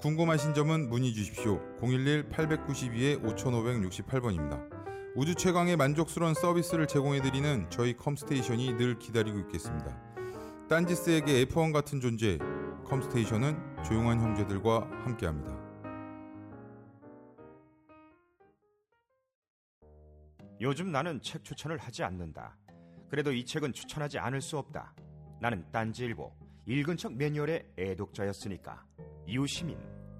궁금하신 점은 문의 주십시오. 011-892-5568번입니다. 우주 최강의 만족스러운 서비스를 제공해 드리는 저희 컴스테이션이 늘 기다리고 있겠습니다. 딴지스에게 F1 같은 존재 컴스테이션은 조용한 형제들과 함께합니다. 요즘 나는 책 추천을 하지 않는다. 그래도 이 책은 추천하지 않을 수 없다. 나는 딴지일보 읽은 척 매뉴얼의 애독자였으니까. 유시민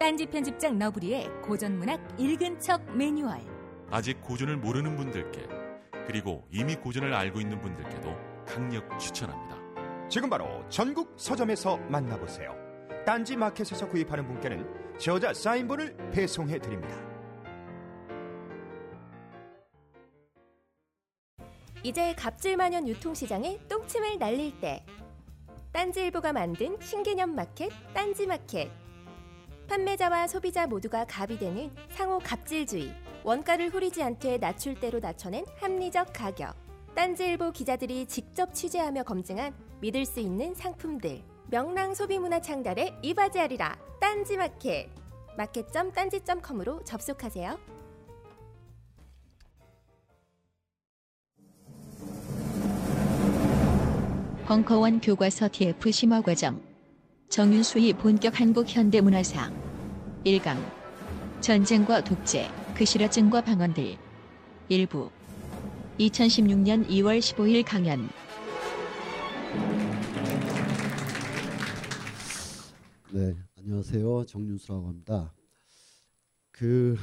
딴지 편집장 너브리의 고전문학 읽은 척 매뉴얼. 아직 고전을 모르는 분들께 그리고 이미 고전을 알고 있는 분들께도 강력 추천합니다. 지금 바로 전국 서점에서 만나보세요. 딴지 마켓에서 구입하는 분께는 저자 사인본을 배송해 드립니다. 이제 갑질만연 유통시장에 똥침을 날릴 때 딴지일보가 만든 신개념 마켓 딴지마켓 판매자와 소비자 모두가 갑이 되는 상호 갑질주의 원가를 후리지 않되 낮출대로 낮춰낸 합리적 가격. 딴지일보 기자들이 직접 취재하며 검증한 믿을 수 있는 상품들. 명랑 소비 문화 창달에 이바지하리라 딴지 마켓. 마켓점 딴지점컴으로 접속하세요. 벙커원 교과서 TF 심화 과정 정윤수의 본격 한국 현대문화상 1강 전쟁과 독재 그 실화증과 방언들 일부 2016년 2월 15일 강연 네, 안녕하세요. 정윤수라고 합니다. 그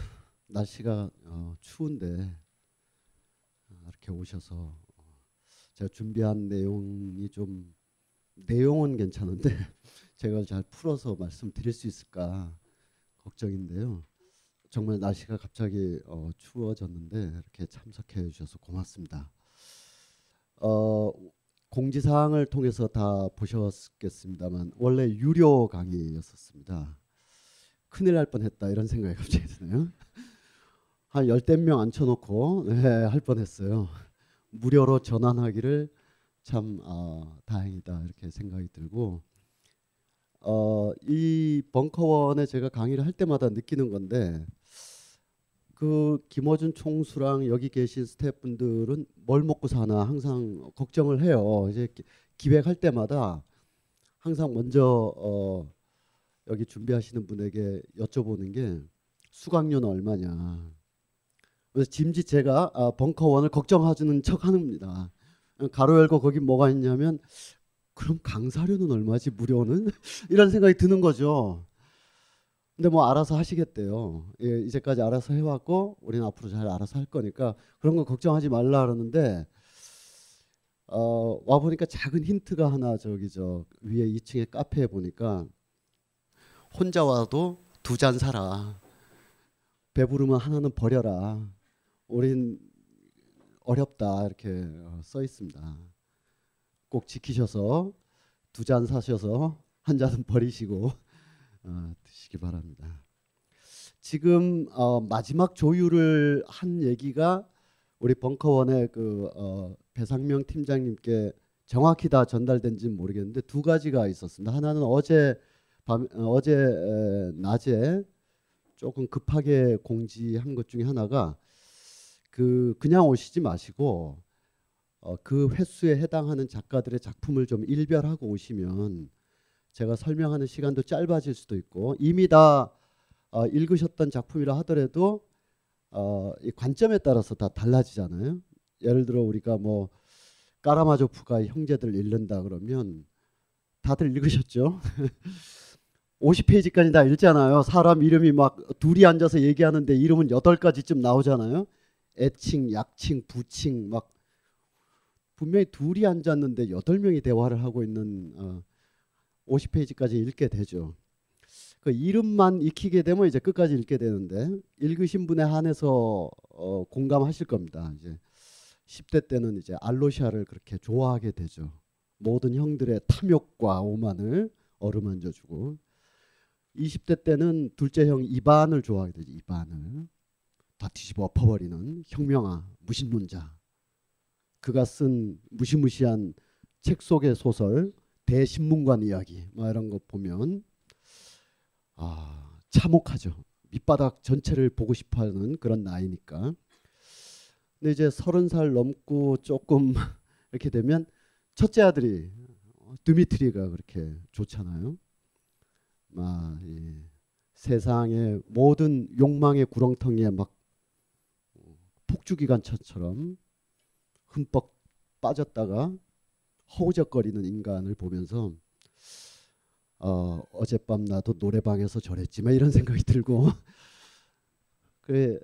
날씨가 어, 추운데 어, 이렇게 오셔서 어, 제가 준비한 내용이 좀 내용은 괜찮은데 제가 잘 풀어서 말씀드릴 수 있을까 걱정인데요. 정말 날씨가 갑자기 어, 추워졌는데 이렇게 참석해 주셔서 고맙습니다. 어, 공지 사항을 통해서 다 보셨겠습니다만 원래 유료 강의였었습니다. 큰일 날 뻔했다 이런 생각이 갑자기 드네요. 한 열댓 명 앉혀놓고 네, 할 뻔했어요. 무료로 전환하기를 참 어, 다행이다 이렇게 생각이 들고 어, 이 벙커원에 제가 강의를 할 때마다 느끼는 건데 그 김어준 총수랑 여기 계신 스태프분들은 뭘 먹고 사나 항상 걱정을 해요. 이제 기- 기획할 때마다 항상 먼저 어, 여기 준비하시는 분에게 여쭤보는 게 수강료는 얼마냐. 그래서 짐짓 제가 아, 벙커원을 걱정해주는 척하는겁니다. 가로 열고 거기 뭐가 있냐면 그럼 강사료는 얼마지 무료는 이런 생각이 드는 거죠. 근데 뭐 알아서 하시겠대요. 예, 이제까지 알아서 해왔고 우리는 앞으로 잘 알아서 할 거니까 그런 거 걱정하지 말라 그러는데 어, 와 보니까 작은 힌트가 하나 저기 저 위에 2층에 카페에 보니까 혼자 와도 두 잔 사라. 배부르면 하나는 버려라. 우린 어렵다 이렇게 어, 써 있습니다. 꼭 지키셔서 두 잔 사셔서 한 잔은 버리시고 어, 드시기 바랍니다. 지금 어, 마지막 조율을 한 얘기가 우리 벙커원의 그 어, 배상명 팀장님께 정확히 다 전달된지는 모르겠는데 두 가지가 있었습니다. 하나는 어제 밤 어, 어제 에, 낮에 조금 급하게 공지한 것 중에 하나가 그 그냥 오시지 마시고 어, 그 횟수에 해당하는 작가들의 작품을 좀 일별하고 오시면 제가 설명하는 시간도 짧아질 수도 있고 이미 다 어, 읽으셨던 작품이라 하더라도 어, 이 관점에 따라서 다 달라지잖아요. 예를 들어 우리가 뭐 까라마조프가 형제들 읽는다 그러면 다들 읽으셨죠? 50페이지까지 다 읽잖아요. 사람 이름이 막 둘이 앉아서 얘기하는데 이름은 여덟 가지쯤 나오잖아요. 애칭, 약칭, 부칭 막 분명히 둘이 앉았는데 여덟 명이 대화를 하고 있는 어, 50페이지까지 읽게 되죠. 그 이름만 익히게 되면 이제 끝까지 읽게 되는데 읽으신 분에 한해서 어, 공감하실 겁니다. 이제 10대 때는 이제 알로시아를 그렇게 좋아하게 되죠. 모든 형들의 탐욕과 오만을 어루만져 주고 20대 때는 둘째 형 이반을 좋아하게 되죠. 이반을 다 뒤집어 엎어버리는 혁명아 무신론자. 그가 쓴 무시무시한 책 속의 소설 대신문관 이야기 뭐 이런 거 보면 아 참혹하죠. 밑바닥 전체를 보고 싶어하는 그런 나이니까. 근데 이제 서른 살 넘고 조금 이렇게 되면 첫째 아들이 드미트리가 그렇게 좋잖아요. 막 예, 세상의 모든 욕망의 구렁텅이에 막 폭주기관차처럼 흠뻑 빠졌다가 허우적거리는 인간을 보면서 어, 어젯밤 나도 노래방에서 저랬지만 이런 생각이 들고 그래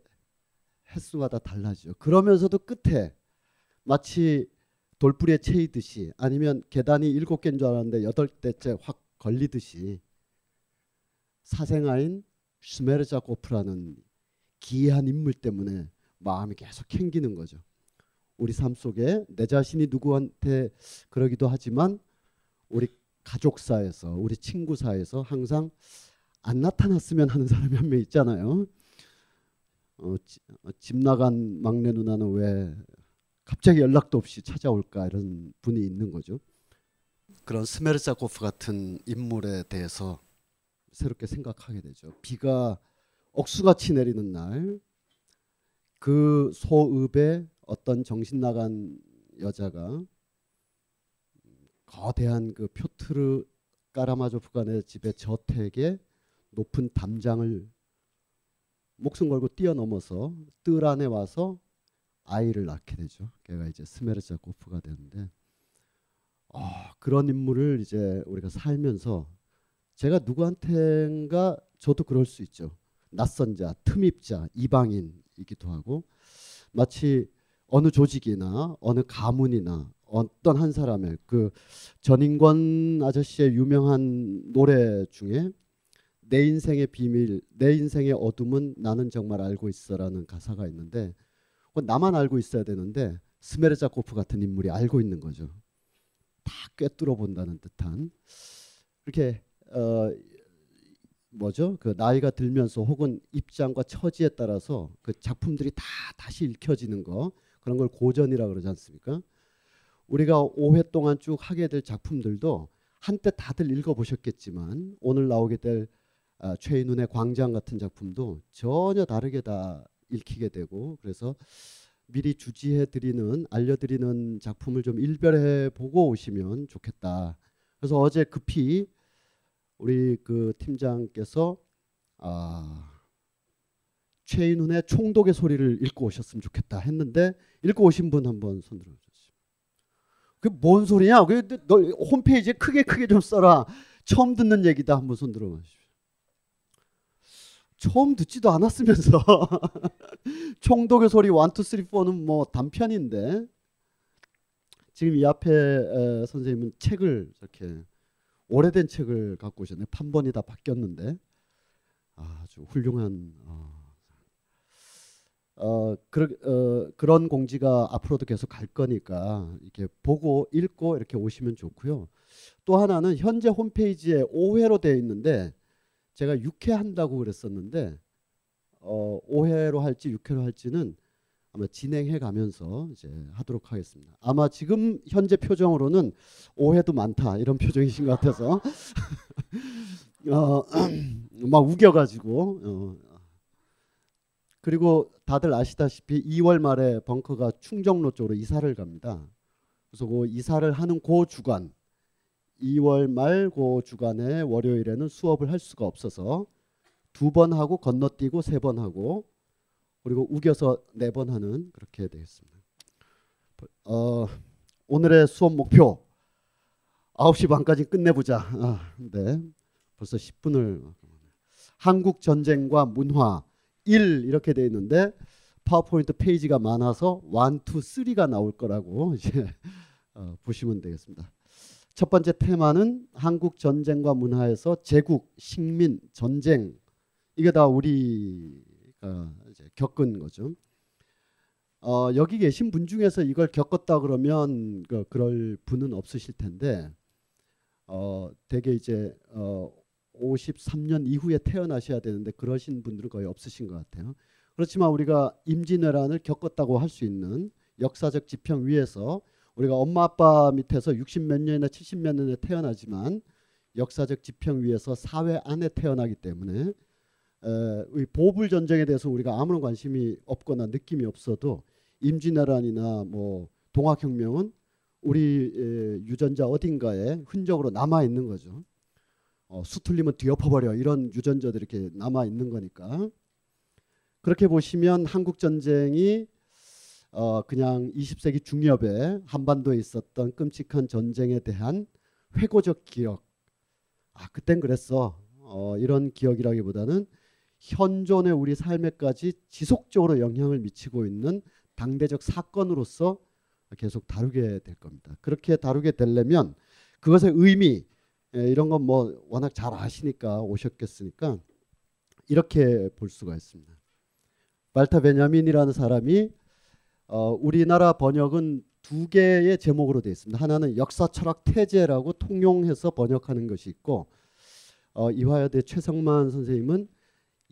횟수가 다 달라지죠. 그러면서도 끝에 마치 돌뿌리에 채이듯이 아니면 계단이 일곱 개인 줄 알았는데 여덟 대째 확 걸리듯이 사생아인 슈메르자코프라는 기이한 인물 때문에 마음이 계속 캥기는 거죠. 우리 삶 속에 내 자신이 누구한테 그러기도 하지만 우리 가족사에서 우리 친구사에서 항상 안 나타났으면 하는 사람이 한 명 있잖아요. 어, 어, 집 나간 막내 누나는 왜 갑자기 연락도 없이 찾아올까 이런 분이 있는 거죠. 그런 스메르자코프 같은 인물에 대해서 새롭게 생각하게 되죠. 비가 억수같이 내리는 날, 그 소읍에 어떤 정신 나간 여자가 거대한 그 표트르 까라마조프간의 집의 저택에 높은 담장을 목숨 걸고 뛰어넘어서 뜰 안에 와서 아이를 낳게 되죠. 걔가 이제 스메르자코프가 되는데 어, 그런 인물을 이제 우리가 살면서 제가 누구한텐가 저도 그럴 수 있죠. 낯선 자, 틈입자, 이방인이기도 하고 마치 어느 조직이나 어느 가문이나 어떤 한 사람의 그 전인권 아저씨의 유명한 노래 중에 내 인생의 비밀, 내 인생의 어둠은 나는 정말 알고 있어라는 가사가 있는데 그건 나만 알고 있어야 되는데 스메르자코프 같은 인물이 알고 있는 거죠. 다 꿰뚫어 본다는 듯한 이렇게 어 뭐죠? 그 나이가 들면서 혹은 입장과 처지에 따라서 그 작품들이 다 다시 읽혀지는 거 그런 걸 고전이라 그러지 않습니까? 우리가 5회 동안 쭉 하게 될 작품들도 한때 다들 읽어보셨겠지만 오늘 나오게 될 아, 최인훈의 광장 같은 작품도 전혀 다르게 다 읽히게 되고 그래서 미리 주지해 드리는 알려드리는 작품을 좀 일별해 보고 오시면 좋겠다. 그래서 어제 급히 우리 그 팀장께서 아 최인훈의 총독의 소리를 읽고 오셨으면 좋겠다 했는데 읽고 오신 분 한번 손들어 주시죠. 그뭔 소리냐? 그너 홈페이지에 크게 크게 좀 써라. 처음 듣는 얘기다 한번 손들어 주십시오. 처음 듣지도 않았으면서 총독의 소리 1, 2, 3, 4는 뭐 단편인데 지금 이 앞에 에, 선생님은 책을 이렇게 오래된 책을 갖고 오셨네. 판본이 다 바뀌었는데 아주 훌륭한 어, 어, 그러, 어, 그런 공지가 앞으로도 계속 갈 거니까 이렇게 보고 읽고 이렇게 오시면 좋고요. 또 하나는 현재 홈페이지에 5회로 되어 있는데 제가 6회 한다고 그랬었는데 어, 5회로 할지 6회로 할지는 아마 진행해 가면서 이제 하도록 하겠습니다. 아마 지금 현재 표정으로는 5회도 많다 이런 표정이신 것 같아서 어, 막 우겨가지고 어, 그리고 다들 아시다시피 2월 말에 벙커가 충정로 쪽으로 이사를 갑니다. 그래서 그 이사를 하는 그 주간 2월 말 그 주간에 월요일에는 수업을 할 수가 없어서 두 번 하고 건너뛰고 세 번 하고 그리고 우겨서 네 번 하는 그렇게 되겠습니다. 어, 오늘의 수업 목표 9시 반까지 끝내보자. 아, 네. 벌써 10분을 한국 전쟁과 문화 1 이렇게 돼 있는데 파워포인트 페이지가 많아서 1, 2, 3가 나올 거라고 이제 어, 보시면 되겠습니다. 첫 번째 테마는 한국 전쟁과 문화에서 제국, 식민, 전쟁 이게 다 우리가 겪은 거죠. 어, 여기 계신 분 중에서 이걸 겪었다 그러면 그, 그럴 분은 없으실 텐데 어, 대개 이제 어, 53년 이후에 태어나셔야 되는데 그러신 분들은 거의 없으신 것 같아요. 그렇지만 우리가 임진왜란을 겪었다고 할 수 있는 역사적 지평 위에서 우리가 엄마 아빠 밑에서 60몇 년이나 70몇 년에 태어나지만 역사적 지평 위에서 사회 안에 태어나기 때문에 에, 이 보불 전쟁에 대해서 우리가 아무런 관심이 없거나 느낌이 없어도 임진왜란이나 뭐 동학혁명은 우리 에, 유전자 어딘가에 흔적으로 남아 있는 거죠. 어, 수틀리면 뒤엎어버려 이런 유전자들이 이렇게 남아 있는 거니까 그렇게 보시면 한국 전쟁이 어, 그냥 20세기 중엽에 한반도에 있었던 끔찍한 전쟁에 대한 회고적 기억. 아, 그땐 그랬어. 어, 이런 기억이라기보다는 현존의 우리 삶에까지 지속적으로 영향을 미치고 있는 당대적 사건으로서 계속 다루게 될 겁니다. 그렇게 다루게 되려면 그것의 의미 예, 이런 건 뭐 워낙 잘 아시니까 오셨겠으니까 이렇게 볼 수가 있습니다. 말타 베냐민이라는 사람이 어, 우리나라 번역은 두 개의 제목으로 되어 있습니다. 하나는 역사 철학 태제라고 통용해서 번역하는 것이 있고 어, 이화여대 최성만 선생님은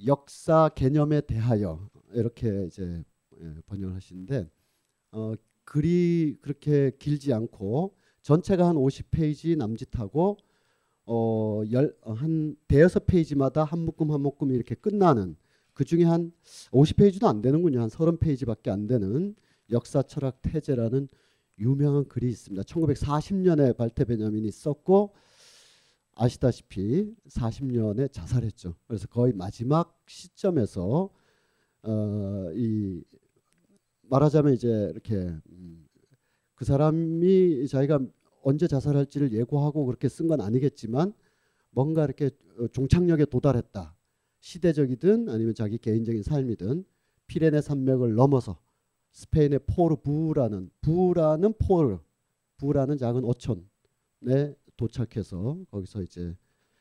역사 개념에 대하여 이렇게 이제 예, 번역을 하시는데 어, 글이 그렇게 길지 않고 전체가 한 50페이지 남짓하고 어, 열, 어, 한 대여섯 페이지마다 한 묶음 한 묶음 이렇게 끝나는 그 중에 한 50페이지도 안 되는군요. 한 30페이지밖에 안 되는 역사 철학 태제라는 유명한 글이 있습니다. 1940년에 발테 베냐민이 썼고 아시다시피 40년에 자살했죠. 그래서 거의 마지막 시점에서 어, 이 말하자면 이제 이렇게 음, 그 사람이 자기가 언제 자살할지를 예고하고 그렇게 쓴 건 아니겠지만 뭔가 이렇게 어, 종착역에 도달했다. 시대적이든 아니면 자기 개인적인 삶이든 피레네 산맥을 넘어서 스페인의 포르부라는 부라는 포르 부라는 작은 어촌에 도착해서 거기서 이제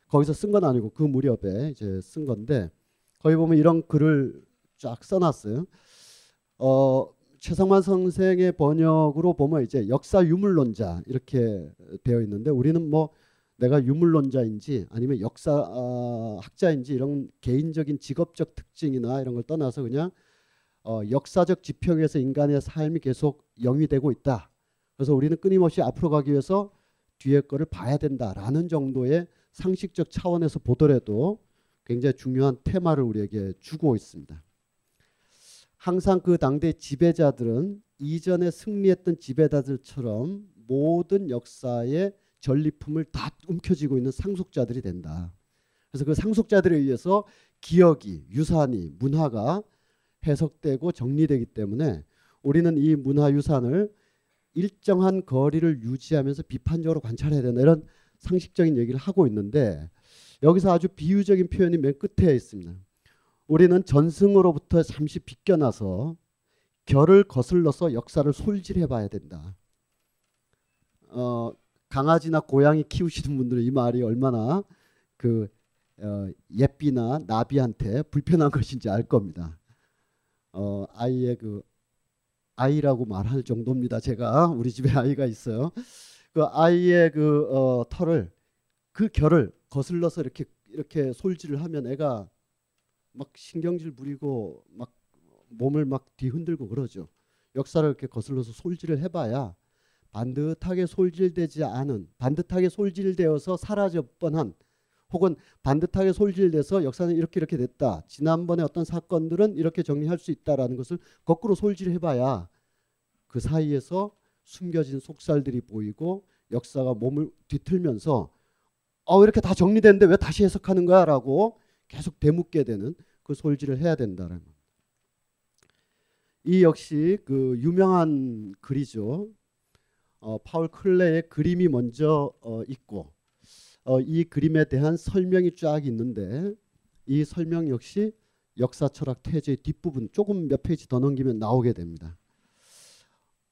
거기서 쓴 건 아니고 그 무렵에 이제 쓴 건데 거기 보면 이런 글을 쫙 써놨어요. 어, 최상만 선생의 번역으로 보면 이제 역사 유물론자 이렇게 되어 있는데 우리는 뭐 내가 유물론자인지 아니면 역사 어, 학자인지 이런 개인적인 직업적 특징이나 이런 걸 떠나서 그냥 어, 역사적 지평에서 인간의 삶이 계속 영위되고 있다. 그래서 우리는 끊임없이 앞으로 가기 위해서 뒤에 거를 봐야 된다라는 정도의 상식적 차원에서 보더라도 굉장히 중요한 테마를 우리에게 주고 있습니다. 항상 그 당대 지배자들은 이전에 승리했던 지배자들처럼 모든 역사의 전리품을 다 움켜쥐고 있는 상속자들이 된다. 그래서 그 상속자들에 의해서 기억이, 유산이, 문화가 해석되고 정리되기 때문에 우리는 이 문화 유산을 일정한 거리를 유지하면서 비판적으로 관찰해야 된다. 이런 상식적인 얘기를 하고 있는데 여기서 아주 비유적인 표현이 맨 끝에 있습니다. 우리는 전승으로부터 잠시 비껴나서 결을 거슬러서 역사를 솔질해 봐야 된다. 어, 강아지나 고양이 키우시는 분들은 이 말이 얼마나 그 어, 예삐나 나비한테 불편한 것인지 알 겁니다. 어, 아이의 그 아이라고 말할 정도입니다. 제가 우리 집에 아이가 있어요. 그 아이의 그 어, 털을 그 결을 거슬러서 이렇게 이렇게 솔질을 하면 애가 막 신경질 부리고 막 몸을 막 뒤흔들고 그러죠. 역사를 이렇게 거슬러서 솔질을 해봐야 반듯하게 솔질되지 않은 반듯하게 솔질되어서 사라져 뻔한 혹은 반듯하게 솔질돼서 역사는 이렇게 이렇게 됐다. 지난번에 어떤 사건들은 이렇게 정리할 수 있다라는 것을 거꾸로 솔질해봐야 그 사이에서 숨겨진 속살들이 보이고 역사가 몸을 뒤틀면서 어 이렇게 다 정리됐는데 왜 다시 해석하는 거야라고 계속 되묻게 되는 그 솔질을 해야 된다는 겁니다. 이 역시 그 유명한 글이죠. 어, 파울 클레의 그림이 먼저 어, 있고 어, 이 그림에 대한 설명이 쫙 있는데 이 설명 역시 역사 철학 태제의 뒷부분 조금 몇 페이지 더 넘기면 나오게 됩니다.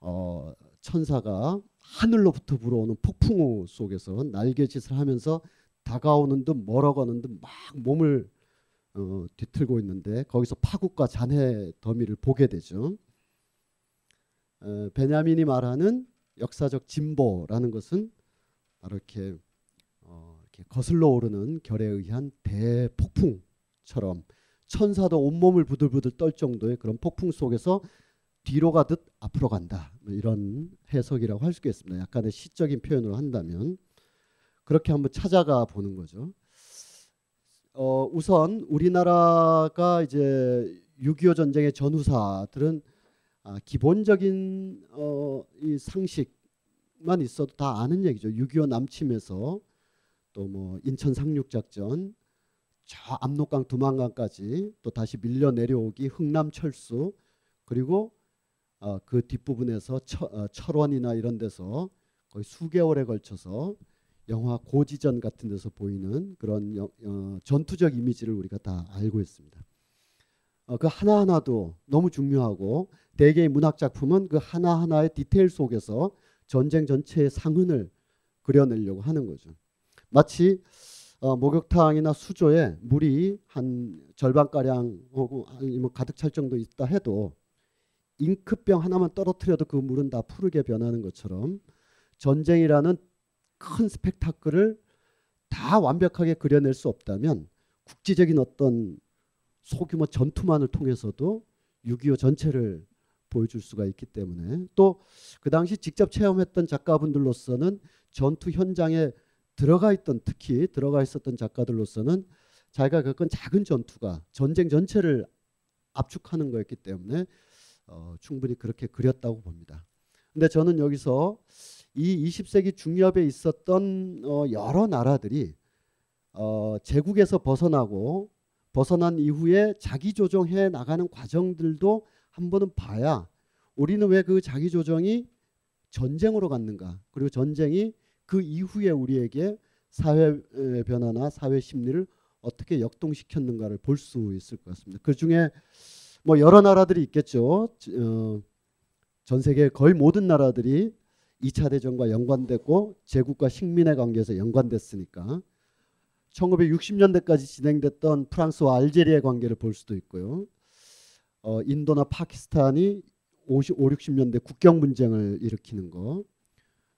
어, 천사가 하늘로부터 불어오는 폭풍우 속에서 날개짓을 하면서 다가오는 듯 멀어가는 듯 막 몸을 어, 뒤틀고 있는데 거기서 파국과 잔해 더미를 보게 되죠. 어, 베냐민이 말하는 역사적 진보라는 것은 이렇게, 어, 이렇게 거슬러 오르는 결에 의한 대폭풍처럼 천사도 온몸을 부들부들 떨 정도의 그런 폭풍 속에서 뒤로 가듯 앞으로 간다. 뭐 이런 해석이라고 할 수 있겠습니다. 약간의 시적인 표현으로 한다면 그렇게 한번 찾아가 보는 거죠. 어, 우선 우리나라가 이제 6.25 전쟁의 전후사들은 아, 기본적인 어, 이 상식만 있어도 다 아는 얘기죠. 6.25 남침에서 또 뭐 인천 상륙 작전, 저 압록강 두만강까지 또 다시 밀려 내려오기 흥남 철수 그리고 어, 그 뒷부분에서 처, 어, 철원이나 이런 데서 거의 수개월에 걸쳐서 영화 고지전 같은 데서 보이는 그런 여, 어, 전투적 이미지를 우리가 다 알고 있습니다. 어, 그 하나하나도 너무 중요하고 대개의 문학 작품은 그 하나하나의 디테일 속에서 전쟁 전체의 상흔을 그려내려고 하는 거죠. 마치 어, 목욕탕이나 수조에 물이 한 절반가량 혹은 아니면 가득 찰 정도 있다 해도 잉크병 하나만 떨어뜨려도 그 물은 다 푸르게 변하는 것처럼 전쟁이라는 큰 스펙타클을 다 완벽하게 그려낼 수 없다면 국지적인 어떤 소규모 전투만을 통해서도 6.25 전체를 보여줄 수가 있기 때문에 또 그 당시 직접 체험했던 작가분들로서는 전투 현장에 들어가 있던 특히 들어가 있었던 작가들로서는 자기가 겪은 작은 전투가 전쟁 전체를 압축하는 거였기 때문에 어, 충분히 그렇게 그렸다고 봅니다. 근데 저는 여기서 이 20세기 중엽에 있었던 어, 여러 나라들이 어, 제국에서 벗어나고 벗어난 이후에 자기 조정해 나가는 과정들도 한 번은 봐야 우리는 왜 그 자기 조정이 전쟁으로 갔는가 그리고 전쟁이 그 이후에 우리에게 사회 변화나 사회 심리를 어떻게 역동시켰는가를 볼 수 있을 것 같습니다. 그 중에 뭐 여러 나라들이 있겠죠. 어, 전 세계 거의 모든 나라들이 2차 대전과 연관됐고 제국과 식민의 관계에서 연관됐으니까 1960년대까지 진행됐던 프랑스와 알제리의 관계를 볼 수도 있고요. 어, 인도나 파키스탄이 50, 5, 60년대 국경 분쟁을 일으키는 거.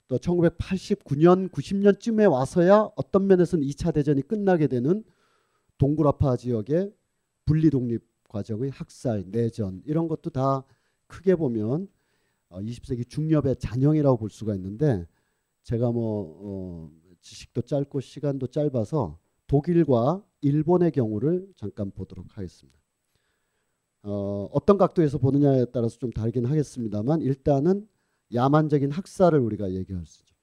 또 1989년, 90년쯤에 와서야 어떤 면에서는 2차 대전이 끝나게 되는 동굴아파 지역의 분리 독립 과정의 학살, 내전 이런 것도 다 크게 보면 어, 20세기 중엽의 잔영이라고 볼 수가 있는데 제가 뭐 어, 지식도 짧고 시간도 짧아서 독일과 일본의 경우를 잠깐 보도록 하겠습니다. 어, 어떤 각도에서 보느냐에 따라서 좀 다르긴 하겠습니다만 일단은 야만적인 학살을 우리가 얘기할 수 있죠.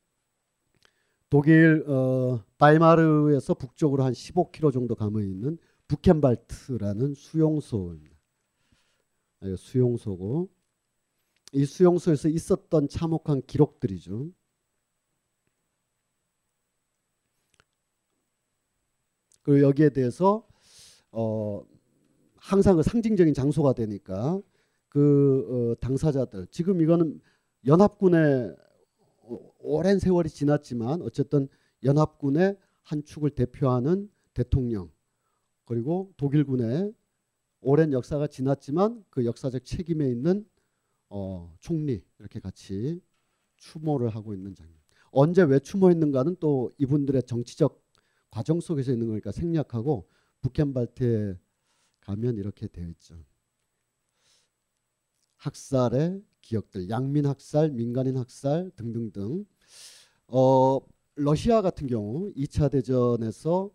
독일 어, 바이마르에서 북쪽으로 한 15km 정도 감에 있는 부켄발트라는 수용소입니다. 아, 수용소고 이 수용소에서 있었던 참혹한 기록들이죠. 그리고 여기에 대해서 어, 항상 그 상징적인 장소가 되니까 그 어, 당사자들 지금 이거는 연합군의 오랜 세월이 지났지만 어쨌든 연합군의 한 축을 대표하는 대통령 그리고 독일군의 오랜 역사가 지났지만 그 역사적 책임에 있는 어, 총리 이렇게 같이 추모를 하고 있는 장면. 언제 왜 추모했는가는 또 이분들의 정치적 과정 속에서 있는 거니까 생략하고 북켄발트에 가면 이렇게 되어 있죠. 학살의 기억들, 양민 학살, 민간인 학살 등등등. 어, 러시아 같은 경우 2차 대전에서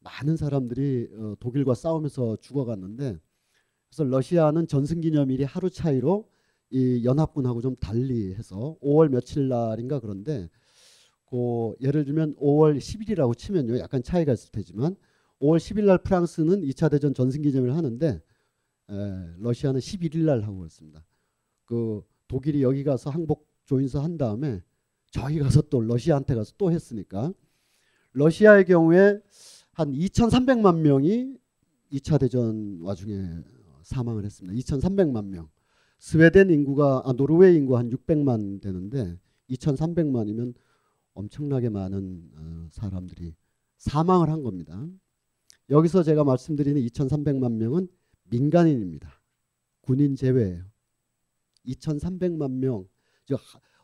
많은 사람들이 어, 독일과 싸우면서 죽어갔는데 그래서 러시아는 전승기념일이 하루 차이로 이 연합군하고 좀 달리 해서 5월 며칠 날인가 그런데 그 예를 들면 5월 10일이라고 치면요 약간 차이가 있을 테지만 5월 10일 날 프랑스는 2차 대전 전승 기념을 하는데 에, 러시아는 11일 날 하고 있습니다. 그 독일이 여기 가서 항복 조인서 한 다음에 저기 가서 또 러시아한테 가서 또 했으니까 러시아의 경우에 한 2,300만 명이 2차 대전 와중에 사망을 했습니다. 2,300만 명. 스웨덴 인구가 아, 노르웨이 인구 한 600만 되는데 2,300만이면 엄청나게 많은 어, 사람들이 사망을 한 겁니다. 여기서 제가 말씀드리는 2,300만 명은 민간인입니다. 군인 제외예요. 2,300만 명.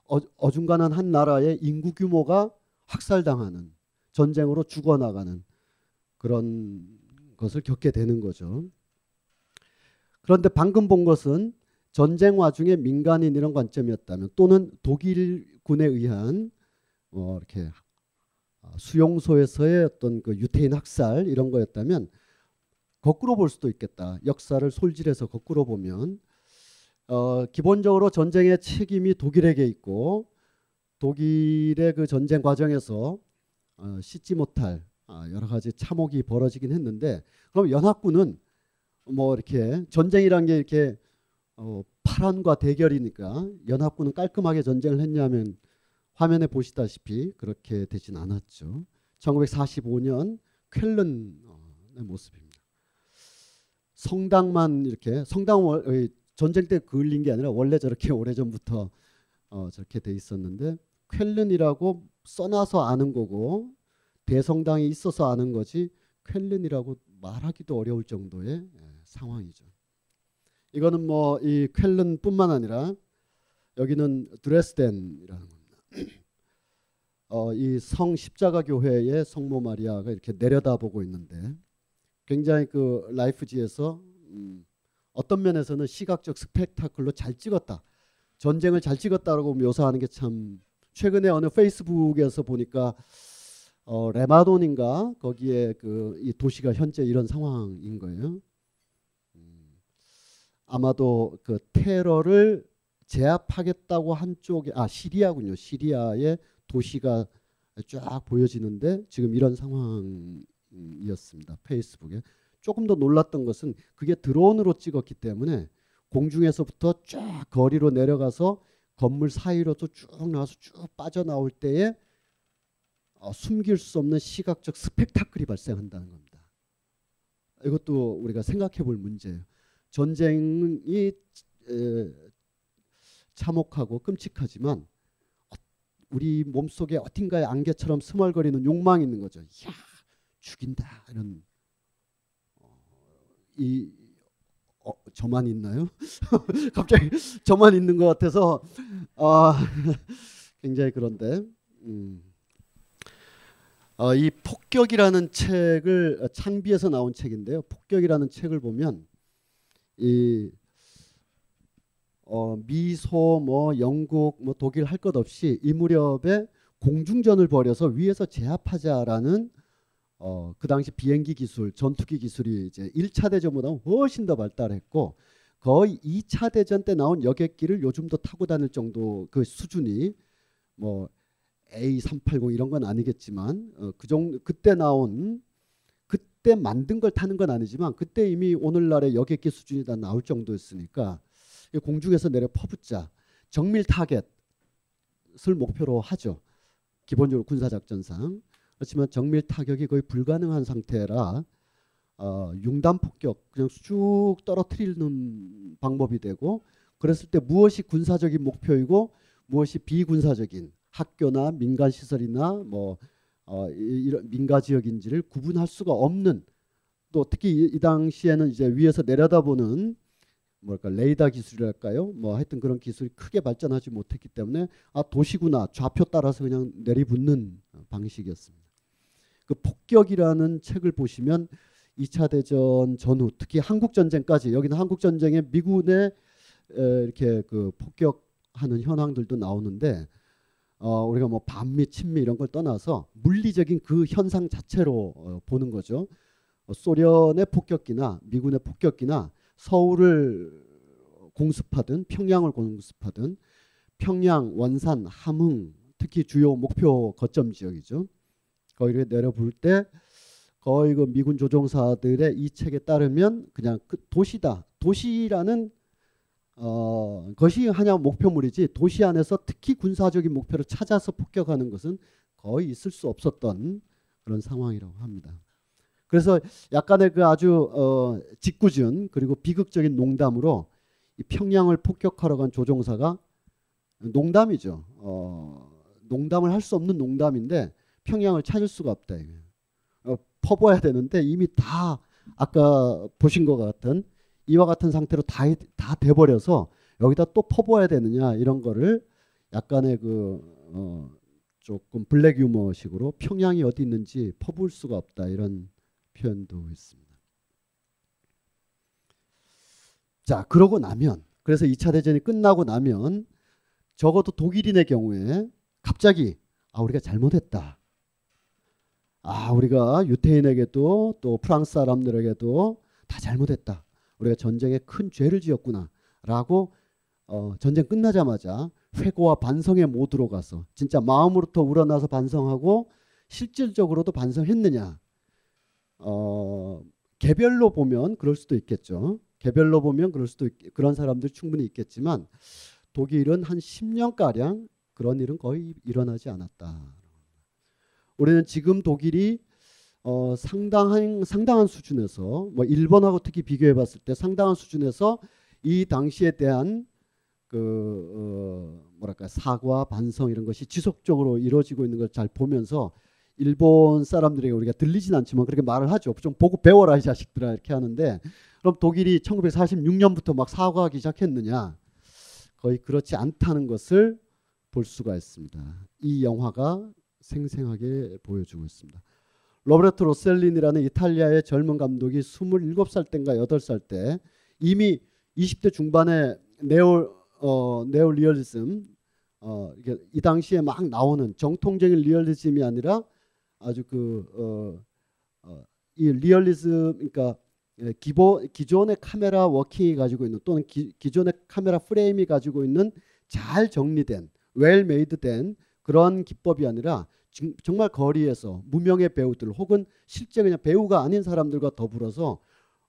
어, 어중간한 한 나라의 인구 규모가 학살당하는 전쟁으로 죽어나가는 그런 것을 겪게 되는 거죠. 그런데 방금 본 것은 전쟁 와중에 민간인 이런 관점이었다면 또는 독일군에 의한 어, 이렇게 수용소에서의 어떤 그 유태인 학살 이런 거였다면 거꾸로 볼 수도 있겠다. 역사를 솔질해서 거꾸로 보면 어, 기본적으로 전쟁의 책임이 독일에게 있고 독일의 그 전쟁 과정에서 어, 씻지 못할 아, 여러 가지 참혹이 벌어지긴 했는데 그럼 연합군은 뭐 이렇게 전쟁이란 게 이렇게 어, 파란과 대결이니까 연합군은 깔끔하게 전쟁을 했냐면 화면에 보시다시피 그렇게 되진 않았죠. 1945년 쾰른의 모습입니다. 성당만 이렇게 성당 전쟁 때 그을린 게 아니라 원래 저렇게 오래전부터 어, 저렇게 돼 있었는데 쾰른이라고 써놔서 아는 거고 대성당이 있어서 아는 거지 쾰른이라고 말하기도 어려울 정도의 예, 상황이죠. 이거는 뭐 이 쾰른뿐만 아니라 여기는 드레스덴이라는 겁니다. 어, 이 성 십자가 교회의 성모 마리아가 이렇게 내려다보고 있는데 굉장히 그 라이프지에서 음, 어떤 면에서는 시각적 스펙타클로 잘 찍었다. 전쟁을 잘 찍었다라고 묘사하는 게 참 최근에 어느 페이스북에서 보니까 어, 레마돈인가 거기에 그 이 도시가 현재 이런 상황인 거예요. 음, 아마도 그 테러를 제압하겠다고 한 쪽에 아 시리아군요. 시리아의 도시가 쫙 보여지는데 지금 이런 상황이었습니다. 페이스북에 조금 더 놀랐던 것은 그게 드론으로 찍었기 때문에 공중에서부터 쫙 거리로 내려가서 건물 사이로도 쭉 나와서 쭉 빠져나올 때에 어, 숨길 수 없는 시각적 스펙타클이 발생한다는 겁니다. 이것도 우리가 생각해 볼 문제예요. 전쟁이 에, 참혹하고 끔찍하지만 어, 우리 몸속에 어딘가에 안개처럼 스멀거리는 욕망이 있는 거죠. 야 죽인다 이런 이 어, 저만 있나요? 갑자기 저만 있는 것 같아서 아, 굉장히 그런데 음. 어, 이 폭격이라는 책을 창비에서 나온 책인데요. 폭격이라는 책을 보면 이 어, 미소 뭐 영국 뭐 독일 할 것 없이 이 무렵에 공중전을 벌여서 위에서 제압하자라는 어, 그 당시 비행기 기술, 전투기 기술이 이제 1차 대전보다 훨씬 더 발달했고 거의 2차 대전 때 나온 여객기를 요즘도 타고 다닐 정도 그 수준이 뭐 A380 이런 건 아니겠지만 어, 그 정도 그때 나온 그때 만든 걸 타는 건 아니지만 그때 이미 오늘날의 여객기 수준이 다 나올 정도였으니까 공중에서 내려 퍼붓자 정밀 타겟을 목표로 하죠. 기본적으로 군사작전상 그렇지만 정밀 타격이 거의 불가능한 상태라 어, 융단 폭격 그냥 쭉 떨어뜨리는 방법이 되고 그랬을 때 무엇이 군사적인 목표이고 무엇이 비군사적인 학교나 민간 시설이나 뭐 어, 이런 민가 지역인지를 구분할 수가 없는 또 특히 이, 이 당시에는 이제 위에서 내려다보는 뭐랄까 레이더 기술이랄까요? 뭐 하여튼 그런 기술이 크게 발전하지 못했기 때문에 아 도시구나 좌표 따라서 그냥 내리붙는 방식이었습니다. 그 폭격이라는 책을 보시면 2차 대전 전후 특히 한국 전쟁까지 여기는 한국 전쟁에 미군의 이렇게 그 폭격하는 현황들도 나오는데 어 우리가 뭐 반미 친미 이런 걸 떠나서 물리적인 그 현상 자체로 어 보는 거죠. 어 소련의 폭격기나 미군의 폭격기나 서울을 공습하든 평양을 공습하든 평양, 원산, 함흥 특히 주요 목표 거점 지역이죠. 거기를 내려볼 때 거의 그 미군 조종사들의 이 책에 따르면 그냥 그 도시다. 도시라는 어, 것이 하냐 목표물이지 도시 안에서 특히 군사적인 목표를 찾아서 폭격하는 것은 거의 있을 수 없었던 그런 상황이라고 합니다. 그래서 약간의 그 아주 어, 직구준 그리고 비극적인 농담으로 평양을 폭격하러 간 조종사가 농담이죠. 어, 농담을 할 수 없는 농담인데 평양을 찾을 수가 없다. 어, 퍼부어야 되는데 이미 다 아까 보신 것 같은 이와 같은 상태로 다 다 돼버려서 여기다 또 퍼부어야 되느냐 이런 거를 약간의 그 어, 조금 블랙 유머식으로 평양이 어디 있는지 퍼부을 수가 없다 이런 표현도 있습니다. 자 그러고 나면 그래서 2차 대전이 끝나고 나면 적어도 독일인의 경우에 갑자기 아 우리가 잘못했다. 아 우리가 유태인에게도 또 프랑스 사람들에게도 다 잘못했다. 우리가 전쟁에 큰 죄를 지었구나라고 어, 전쟁 끝나자마자 회고와 반성의 모드로 가서 진짜 마음으로부터 우러나서 반성하고 실질적으로도 반성했느냐? 어, 개별로 보면 그럴 수도 있겠죠. 개별로 보면 그럴 수도 있, 그런 사람들 충분히 있겠지만 독일은 한 10년 가량 그런 일은 거의 일어나지 않았다. 우리는 지금 독일이 어, 상당한 상당한 수준에서 뭐 일본하고 특히 비교해 봤을 때 상당한 수준에서 이 당시에 대한 그 어, 뭐랄까 사과 반성 이런 것이 지속적으로 이루어지고 있는 걸 잘 보면서 일본 사람들에게 우리가 들리진 않지만 그렇게 말을 하죠. 좀 보고 배워라 이 자식들아 이렇게 하는데 그럼 독일이 1946년부터 막 사과하기 시작했느냐? 거의 그렇지 않다는 것을 볼 수가 있습니다. 이 영화가 생생하게 보여주고 있습니다. 로베르토 로셀리니라는 이탈리아의 젊은 감독이 27살 때인가 8살 때 이미 20대 중반에 네오 어, 네오 리얼리즘 어, 이게 이 당시에 막 나오는 정통적인 리얼리즘이 아니라 아주 그 어, 어, 이 리얼리즘 그러니까 예, 기본 기존의 카메라 working이 가지고 있는 또는 기, 기존의 카메라 프레임이 가지고 있는 잘 정리된 well-made된 그런 기법이 아니라 정말 거리에서 무명의 배우들 혹은 실제 그냥 배우가 아닌 사람들과 더불어서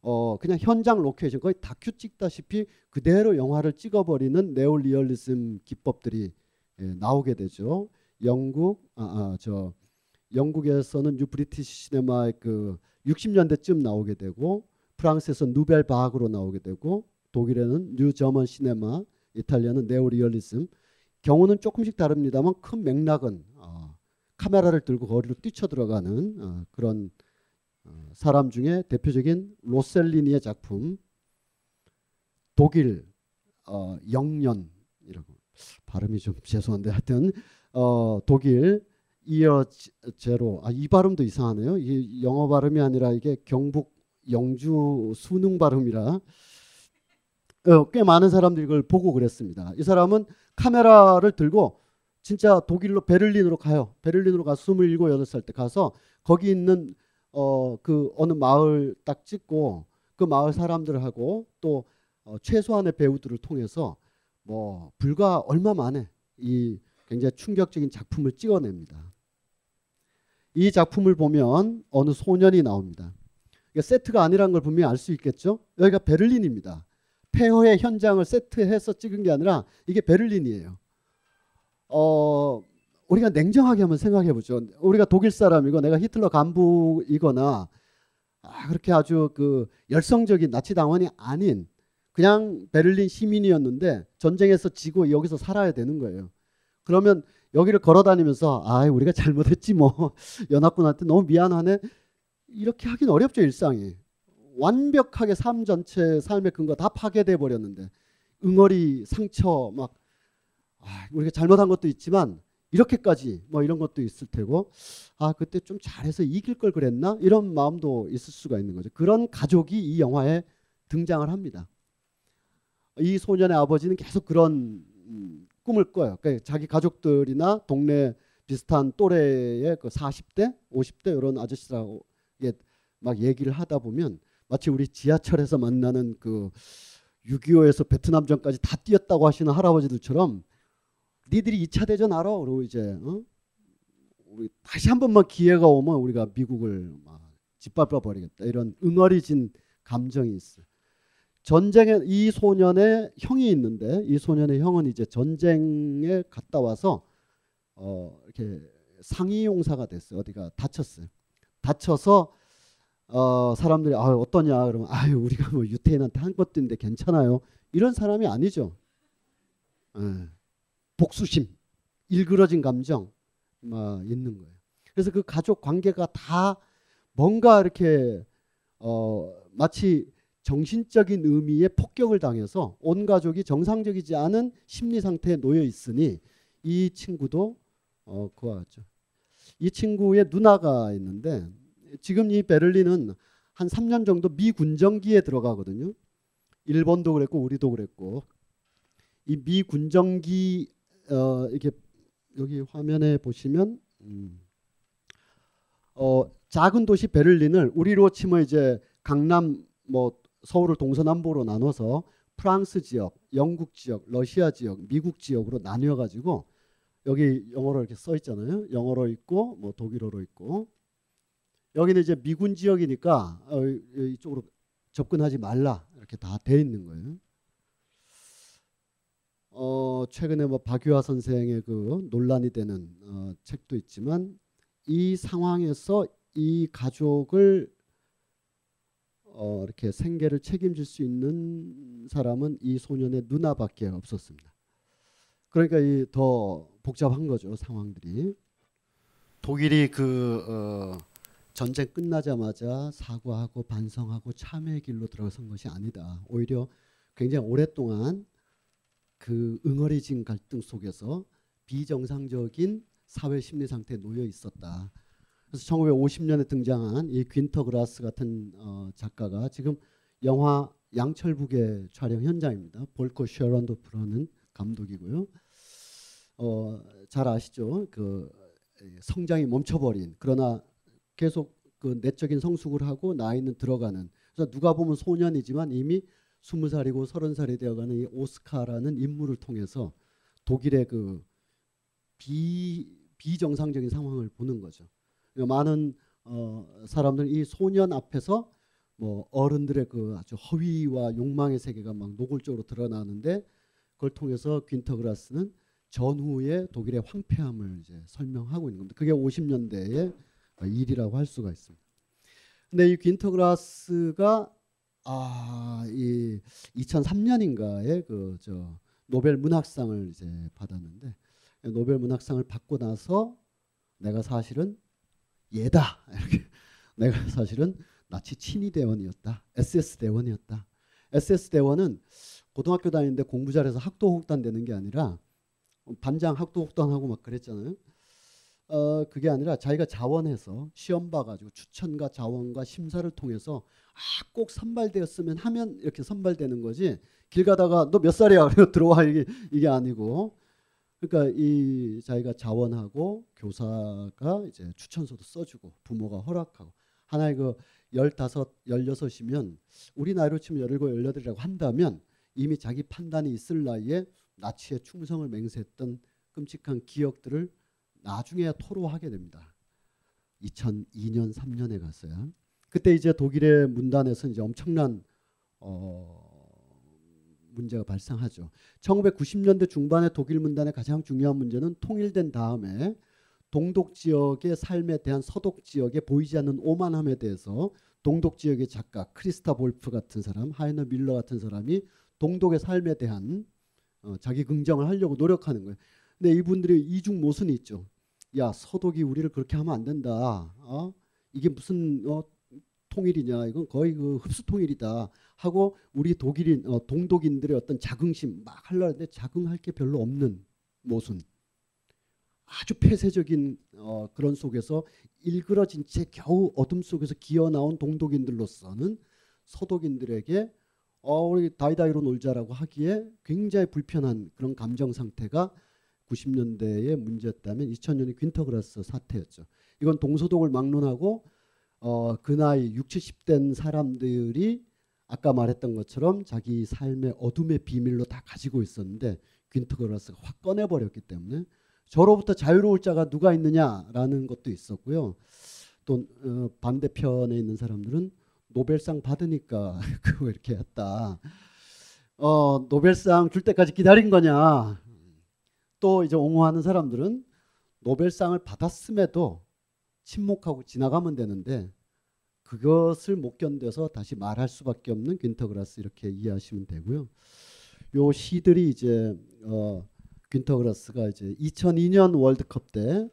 어 그냥 현장 로케이션 거의 다큐 찍다시피 그대로 영화를 찍어버리는 네오리얼리즘 기법들이 예, 나오게 되죠. 영국 아저 아, 영국에서는 New British Cinema의 그 60년대쯤 나오게 되고 프랑스에서 누벨바그로 나오게 되고 독일에는 New German Cinema, 이탈리아는 네오리얼리즘. 경우는 조금씩 다릅니다만 큰 맥락은 어, 카메라를 들고 거리로 뛰쳐 들어가는 어, 그런 어, 사람 중에 대표적인 로셀리니의 작품 독일 어, 영년이라고 발음이 좀 죄송한데 하여튼 어, 독일 Year Zero 아, 이 발음도 이상하네요. 이 영어 발음이 아니라 이게 경북 영주 수능 발음이라 어, 꽤 많은 사람들이 이걸 보고 그랬습니다. 이 사람은 카메라를 들고 진짜 독일로 베를린으로 가요. 베를린으로 가서 27, 8살 때 가서 거기 있는 어, 그 어느 마을 딱 찍고 그 마을 사람들하고 또 어, 최소한의 배우들을 통해서 뭐 불과 얼마 만에 이 굉장히 충격적인 작품을 찍어냅니다. 이 작품을 보면 어느 소년이 나옵니다. 세트가 아니라는 걸 분명히 알 수 있겠죠. 여기가 베를린입니다. 폐허의 현장을 세트해서 찍은 게 아니라 이게 베를린이에요. 어, 우리가 냉정하게 한번 생각해 보죠. 우리가 독일 사람이고 내가 히틀러 간부이거나 아, 그렇게 아주 그 열성적인 나치 당원이 아닌 그냥 베를린 시민이었는데 전쟁에서 지고 여기서 살아야 되는 거예요. 그러면 여기를 걸어 다니면서 아, 우리가 잘못했지 뭐 연합군한테 너무 미안하네. 이렇게 하긴 어렵죠 일상이. 완벽하게 삶 전체 삶의 근거 다 파괴돼 버렸는데 응어리 상처 막 아, 우리가 잘못한 것도 있지만 이렇게까지 뭐 이런 것도 있을 테고 아 그때 좀 잘해서 이길 걸 그랬나 이런 마음도 있을 수가 있는 거죠. 그런 가족이 이 영화에 등장을 합니다. 이 소년의 아버지는 계속 그런 음, 꿈을 꿔요. 그러니까 자기 가족들이나 동네 비슷한 또래의 그 40대, 50대 이런 아저씨라고 막 얘기를 하다 보면 마치 우리 지하철에서 만나는 그 6.25에서 베트남전까지 다 뛰었다고 하시는 할아버지들처럼 니들이 2차 대전 알아? 그러고 이제 어? 우리 다시 한 번만 기회가 오면 우리가 미국을 막 짓밟아 버리겠다 이런 응어리진 감정이 있어. 전쟁에 이 소년의 형이 있는데 이 소년의 형은 이제 전쟁에 갔다 와서 어 이렇게 상위 용사가 됐어요. 어디가 다쳤어요. 다쳐서 어 사람들이 아 어떠냐 그러면 아유 우리가 뭐 유태인한테 한 것도 있는데 괜찮아요. 이런 사람이 아니죠. 예. 복수심, 일그러진 감정 막 있는 거예요. 그래서 그 가족 관계가 다 뭔가 이렇게 어 마치 정신적인 의미의 폭격을 당해서 온 가족이 정상적이지 않은 심리 상태에 놓여 있으니 이 친구도 어 그와 같죠. 이 친구의 누나가 있는데 지금 이 베를린은 한 3년 정도 미군정기에 들어가거든요. 일본도 그랬고 우리도 그랬고 이 미군정기 어 이렇게 여기 화면에 보시면 음, 어 작은 도시 베를린을 우리로 치면 이제 강남 뭐 서울을 동서남북으로 나눠서 프랑스 지역, 영국 지역, 러시아 지역, 미국 지역으로 나뉘어 가지고 여기 영어로 이렇게 써 있잖아요. 영어로 있고 뭐 독일어로 있고 여기는 이제 미군 지역이니까 어, 이쪽으로 접근하지 말라 이렇게 다 돼 있는 거예요. 어, 최근에 뭐 박유화 선생의 그 논란이 되는 어, 책도 있지만 이 상황에서 이 가족을 어, 이렇게 생계를 책임질 수 있는 사람은 이 소년의 누나밖에 없었습니다. 그러니까 이 더 복잡한 거죠 상황들이. 독일이 그 어, 전쟁 끝나자마자 사과하고 반성하고 참회의 길로 들어선 것이 아니다. 오히려 굉장히 오랫동안 그 응어리진 갈등 속에서 비정상적인 사회 심리 상태에 놓여 있었다. 그래서 1950년에 등장한 이 퀸터 그라스 같은 어, 작가가 지금 영화 양철북의 촬영 현장입니다. 볼코 셔런도 프라는 감독이고요. 어, 잘 아시죠? 그 성장이 멈춰버린 그러나 계속 그 내적인 성숙을 하고 나이는 들어가는 그래서 누가 보면 소년이지만 이미 스무 살이고 서른 살이 되어가는 이 오스카라는 인물을 통해서 독일의 그 비, 비정상적인 상황을 보는 거죠. 그러니까 많은 어, 사람들 이 소년 앞에서 뭐 어른들의 그 아주 허위와 욕망의 세계가 막 노골적으로 드러나는데 그걸 통해서 퀸터 그라스는 전후의 독일의 황폐함을 이제 설명하고 있는 겁니다. 그게 50년대의 일이라고 할 수가 있습니다. 근데 이 퀸터 그라스가 아, 이 2003년인가에 그 저 노벨 문학상을 이제 받았는데 노벨 문학상을 받고 나서 내가 사실은 얘다. 이렇게 내가 사실은 나치 친위 대원이었다. SS 대원이었다. SS 대원은 고등학교 다니는데 공부 잘해서 학도 혹단 되는 게 아니라 반장 학도 혹단하고 막 그랬잖아요. 어 그게 아니라 자기가 자원해서 시험 봐가지고 추천과 자원과 심사를 통해서 아, 꼭 선발되었으면 하면 이렇게 선발되는 거지. 길 가다가 너 몇 살이야? 들어와 이게 이게 아니고. 그러니까 이 자기가 자원하고 교사가 이제 추천서도 써주고 부모가 허락하고 하나의 그 열다섯 열여섯이면 우리 나이로 치면 열일곱 열여덟이라고 한다면 이미 자기 판단이 있을 나이에 나치에 충성을 맹세했던 끔찍한 기억들을 나중에 토로하게 됩니다. 2002년 3년에 갔어요. 그때 이제 독일의 문단에서 이제 엄청난 어, 문제가 발생하죠. 1990년대 중반의 독일 문단의 가장 중요한 문제는 통일된 다음에 동독 지역의 삶에 대한 서독 지역에 보이지 않는 오만함에 대해서 동독 지역의 작가 크리스타 볼프 같은 사람, 하이너 밀러 같은 사람이 동독의 삶에 대한 어, 자기 긍정을 하려고 노력하는 거예요. 근데 이분들이 이중 모순이 있죠. 야 서독이 우리를 그렇게 하면 안 된다. 어? 이게 무슨 어, 통일이냐? 이건 거의 그 흡수 통일이다. 하고 우리 독일인 어, 동독인들의 어떤 자긍심 막 하려 는데 자긍할 게 별로 없는 모순. 아주 폐쇄적인 어, 그런 속에서 일그러진 채 겨우 어둠 속에서 기어 나온 동독인들로서는 서독인들에게 어, 우리 다이다이로 놀자라고 하기에 굉장히 불편한 그런 감정 상태가 90년대의 문제였다면 2000년의 퀸터그라스 사태였죠. 이건 동서독을 막론하고 어, 그 나이 60, 70된 사람들이 아까 말했던 것처럼 자기 삶의 어둠의 비밀로 다 가지고 있었는데 퀸터그라스가 확 꺼내버렸기 때문에 저로부터 자유로울 자가 누가 있느냐라는 것도 있었고요. 또 어, 반대편에 있는 사람들은 노벨상 받으니까 그거 이렇게 했다. 어, 노벨상 줄 때까지 기다린 거냐? 또 이제 옹호하는 사람들은 노벨상을 받았음에도 침묵하고 지나가면 되는데 그것을 못 견뎌서 다시 말할 수밖에 없는 퀸터그라스 이렇게 이해하시면 되고요. 요 시들이 이제 어, 퀸터그라스가 이제 2002년 월드컵 때,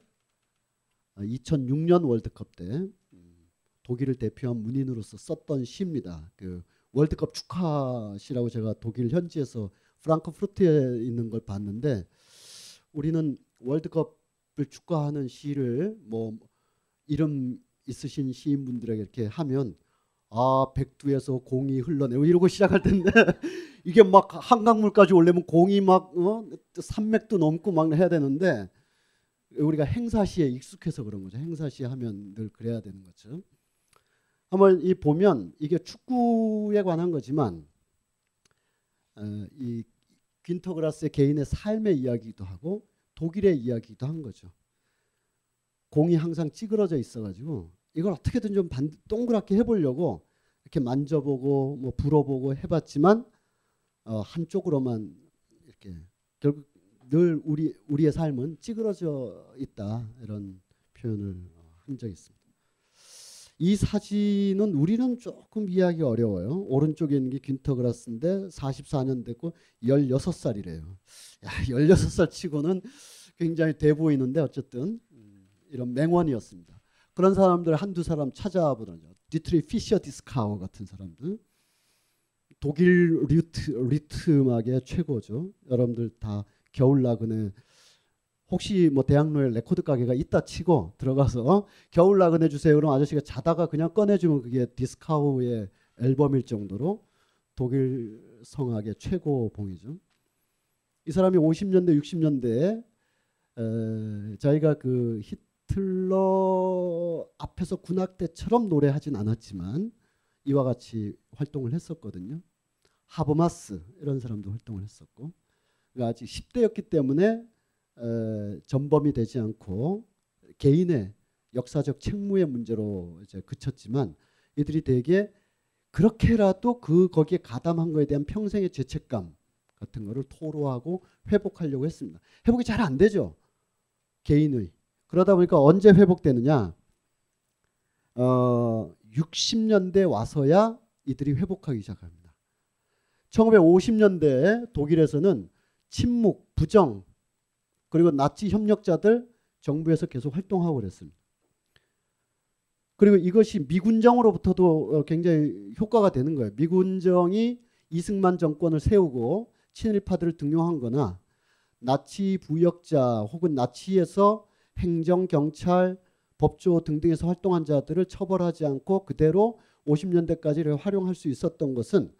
2006년 아, 월드컵 때 음, 독일을 대표한 문인으로서 썼던 시입니다. 그 월드컵 축하 시라고 제가 독일 현지에서 프랑크푸르트에 있는 걸 봤는데 우리는 월드컵을 축하하는 시를 뭐 이름 있으신 시인분들에게 이렇게 하면 아 백두에서 공이 흘러내고 이러고 시작할 텐데 이게 막 한강물까지 올려면 공이 막 어? 산맥도 넘고 막 해야 되는데 우리가 행사시에 익숙해서 그런 거죠. 행사시 하면 늘 그래야 되는 거죠. 한번 이 보면 이게 축구에 관한 거지만 어, 이 퀸터그라스의 개인의 삶의 이야기도 하고 독일의 이야기도 한 거죠. 공이 항상 찌그러져 있어가지고 이걸 어떻게든 좀 반, 동그랗게 해보려고 이렇게 만져보고 뭐 불어보고 해봤지만 어, 한쪽으로만 이렇게 결국 늘 우리 우리의 삶은 찌그러져 있다 이런 표현을 한 적이 있습니다. 이 사진은 우리는 조금 이해하기 어려워요. 오른쪽에 있는 게 귄터 그라스인데 44년 됐고 16살이래요. 야, 16살 치고는 굉장히 돼 보이는데 어쨌든 이런 맹원이었습니다. 그런 사람들 한두 사람 찾아보더죠. 디트리히 피셔 디스카우 같은 사람들. 독일 리트, 리트음악의 최고죠. 여러분들 다 겨울 나그네 혹시 뭐 대학로에 레코드 가게가 있다 치고 들어가서 어? 겨울 나그네 주세요. 그럼 아저씨가 자다가 그냥 꺼내주면 그게 디스카우의 앨범일 정도로 독일 성악의 최고 봉이죠. 이 사람이 50년대 60년대에 에, 저희가 그 히틀러 앞에서 군악대처럼 노래하진 않았지만 이와 같이 활동을 했었거든요. 하버마스 이런 사람도 활동을 했었고 그러니까 아직 10대였기 때문에 에, 전범이 되지 않고 개인의 역사적 책무의 문제로 이제 그쳤지만 이들이 대개 그렇게라도 그 거기에 가담한 거에 대한 평생의 죄책감 같은 거를 토로하고 회복하려고 했습니다. 회복이 잘 안 되죠. 개인의 그러다 보니까 언제 회복되느냐? 어, 60년대 와서야 이들이 회복하기 시작합니다. 1950년대 독일에서는 침묵, 부정, 그리고 나치 협력자들 정부에서 계속 활동하고 그랬습니다. 그리고 이것이 미군정으로부터도 어, 굉장히 효과가 되는 거예요. 미군정이 이승만 정권을 세우고 친일파들을 등용한 거나 나치 부역자 혹은 나치에서 행정, 경찰, 법조 등등에서 활동한 자들을 처벌하지 않고 그대로 50년대까지를 활용할 수 있었던 것은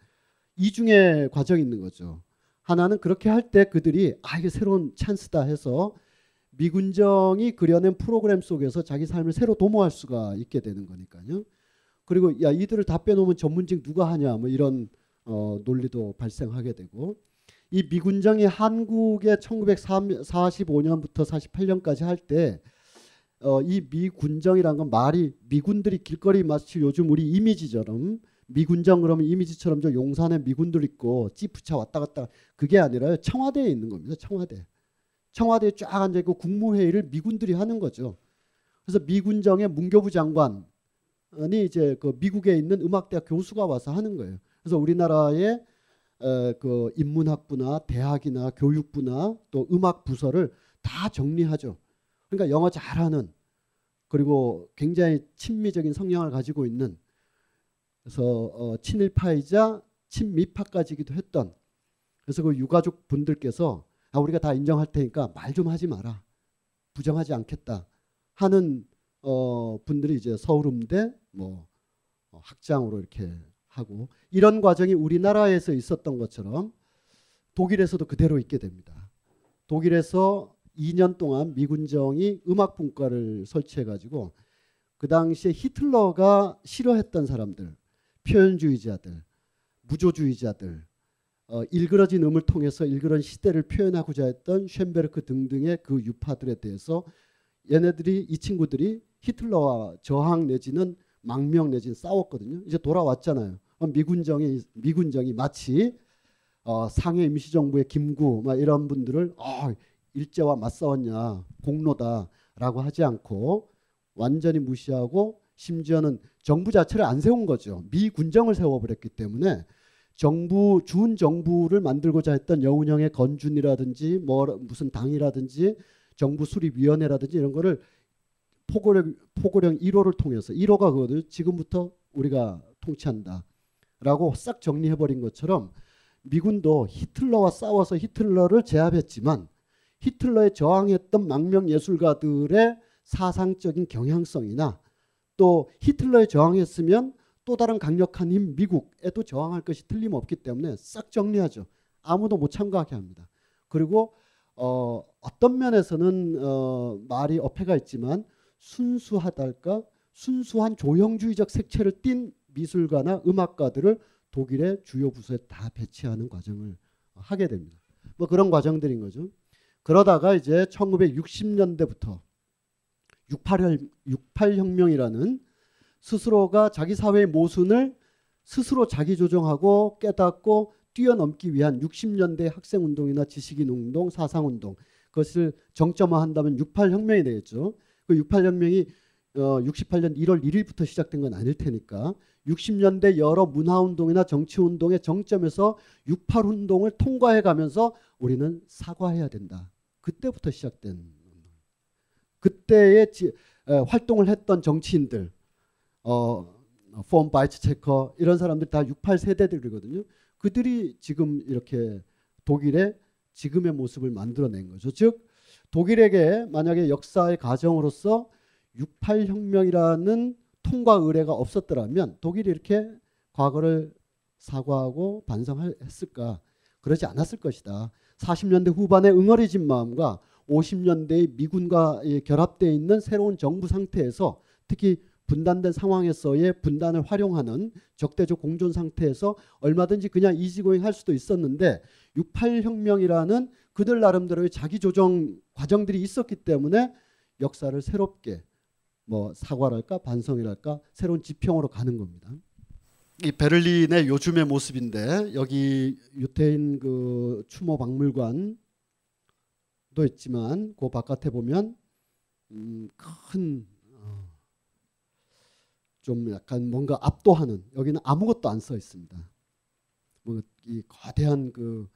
이중의 과정이 있는 거죠. 하나는 그렇게 할 때 그들이 아 이게 새로운 찬스다 해서 미군정이 그려낸 프로그램 속에서 자기 삶을 새로 도모할 수가 있게 되는 거니까요. 그리고 야 이들을 다 빼놓으면 전문직 누가 하냐 뭐 이런 어, 논리도 발생하게 되고 이 미군정이 한국에 1945년부터 48년까지 할때 어, 이 미군정이란 건 말이 미군들이 길거리 마치 요즘 우리 이미지처럼 미군정 그러면 이미지처럼 저 용산에 미군들 있고 찌푸차 왔다 갔다 그게 아니라 청와대에 있는 겁니다. 청와대. 청와대에 쫙 앉아 있고 국무회의를 미군들이 하는 거죠. 그래서 미군정의 문교부 장관이 이제 그 미국에 있는 음악대학 교수가 와서 하는 거예요. 그래서 우리나라의 그 인문학부나 대학이나 교육부나 또 음악 부서를 다 정리하죠. 그러니까 영어 잘하는 그리고 굉장히 친미적인 성향을 가지고 있는 그래서 어, 친일파이자 친미파까지기도 했던 그래서 그 유가족 분들께서 아, 우리가 다 인정할 테니까 말 좀 하지 마라 부정하지 않겠다 하는 어, 분들이 이제 서울음대 뭐 어, 학장으로 이렇게 하고 이런 과정이 우리나라에서 있었던 것처럼 독일에서도 그대로 있게 됩니다. 독일에서 2년 동안 미군정이 음악 분과를 설치해 가지고 그 당시에 히틀러가 싫어했던 사람들, 표현주의자들, 무조주의자들, 어, 일그러진 음을 통해서 일그러진 시대를 표현하고자 했던 쉔베르크 등등의 그 유파들에 대해서 얘네들이 이 친구들이 히틀러와 저항 내지는 망명 내지는 싸웠거든요. 이제 돌아왔잖아요. 미군정이 미군정이 마치 어, 상해 임시정부의 김구 막 이런 분들을 어, 일제와 맞싸웠냐 공로다라고 하지 않고 완전히 무시하고 심지어는 정부 자체를 안 세운 거죠. 미군정을 세워버렸기 때문에 정부 준 정부를 만들고자 했던 여운형의 건준이라든지 뭐 무슨 당이라든지 정부 수립위원회라든지 이런 거를 포고령 포고령 1호를 통해서 1호가 그거든 지금부터 우리가 통치한다라고 싹 정리해 버린 것처럼 미군도 히틀러와 싸워서 히틀러를 제압했지만 히틀러에 저항했던 망명 예술가들의 사상적인 경향성이나 또 히틀러에 저항했으면 또 다른 강력한 힘 미국에도 저항할 것이 틀림없기 때문에 싹 정리하죠. 아무도 못 참가하게 합니다. 그리고 어, 어떤 면에서는 어, 말이 어폐가 있지만 순수하달까 순수한 조형주의적 색채를 띤 미술가나 음악가들을 독일의 주요 부서에 다 배치하는 과정을 하게 됩니다. 뭐 그런 과정들인 거죠. 그러다가 이제 1960년대부터 68혁, 68혁명이라는 스스로가 자기 사회의 모순을 스스로 자기 조정하고 깨닫고 뛰어넘기 위한 60년대 학생 운동이나 지식인 운동, 사상 운동 그것을 정점화한다면 68혁명이 되겠죠. 그 68혁명이 어, 68년 1월 1일부터 시작된 건 아닐 테니까 60년대 여러 문화 운동이나 정치 운동의 정점에서 68 운동을 통과해 가면서 우리는 사과해야 된다. 그때부터 시작된 그때의 활동을 했던 정치인들 어, 폼 바이츠 체커 이런 사람들 다 68 세대들이거든요. 그들이 지금 이렇게 독일의 지금의 모습을 만들어낸 거죠. 즉 독일에게 만약에 역사의 가정으로서 68 혁명이라는 통과 의례가 없었더라면 독일이 이렇게 과거를 사과하고 반성했을까? 그러지 않았을 것이다. 40년대 후반에 응어리진 마음과 50년대의 미군과 결합되어 있는 새로운 정부 상태에서 특히 분단된 상황에서의 분단을 활용하는 적대적 공존 상태에서 얼마든지 그냥 이지고잉 할 수도 있었는데 68혁명이라는 그들 나름대로의 자기 조정 과정들이 있었기 때문에 역사를 새롭게 뭐 사과랄까 반성이랄까 새로운 지평으로 가는 겁니다. 이 베를린의 요즘의 모습인데 여기 유태인 그 추모 박물관 도 있지만 그 바깥에 보면 음, 큰좀 약간 뭔가 압도하는 여기는 아무것도 안 써 있습니다. 뭐이 거대한 그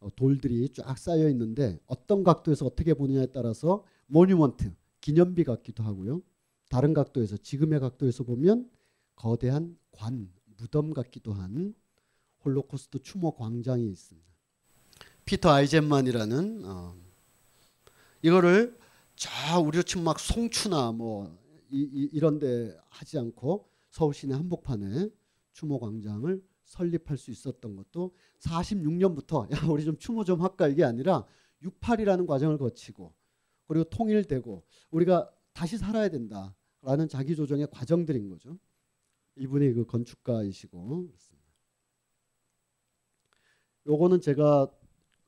어, 돌들이 쫙 쌓여 있는데 어떤 각도에서 어떻게 보느냐에 따라서 모뉴먼트 기념비 같기도 하고요. 다른 각도에서 지금의 각도에서 보면 거대한 관 무덤 같기도 한 홀로코스트 추모 광장이 있습니다. 피터 아이젠만이라는 어, 이거를 저 우리 지금 막 송추나 뭐 이, 이런 데 하지 않고 서울 시내 한복판에 추모 광장을 설립할 수 있었던 것도 46년부터 야 우리 좀 추모 좀 할까 이게 아니라 68이라는 과정을 거치고 그리고 통일되고 우리가 다시 살아야 된다라는 자기 조정의 과정들인 거죠. 이분이 그 건축가이시고 요거는 제가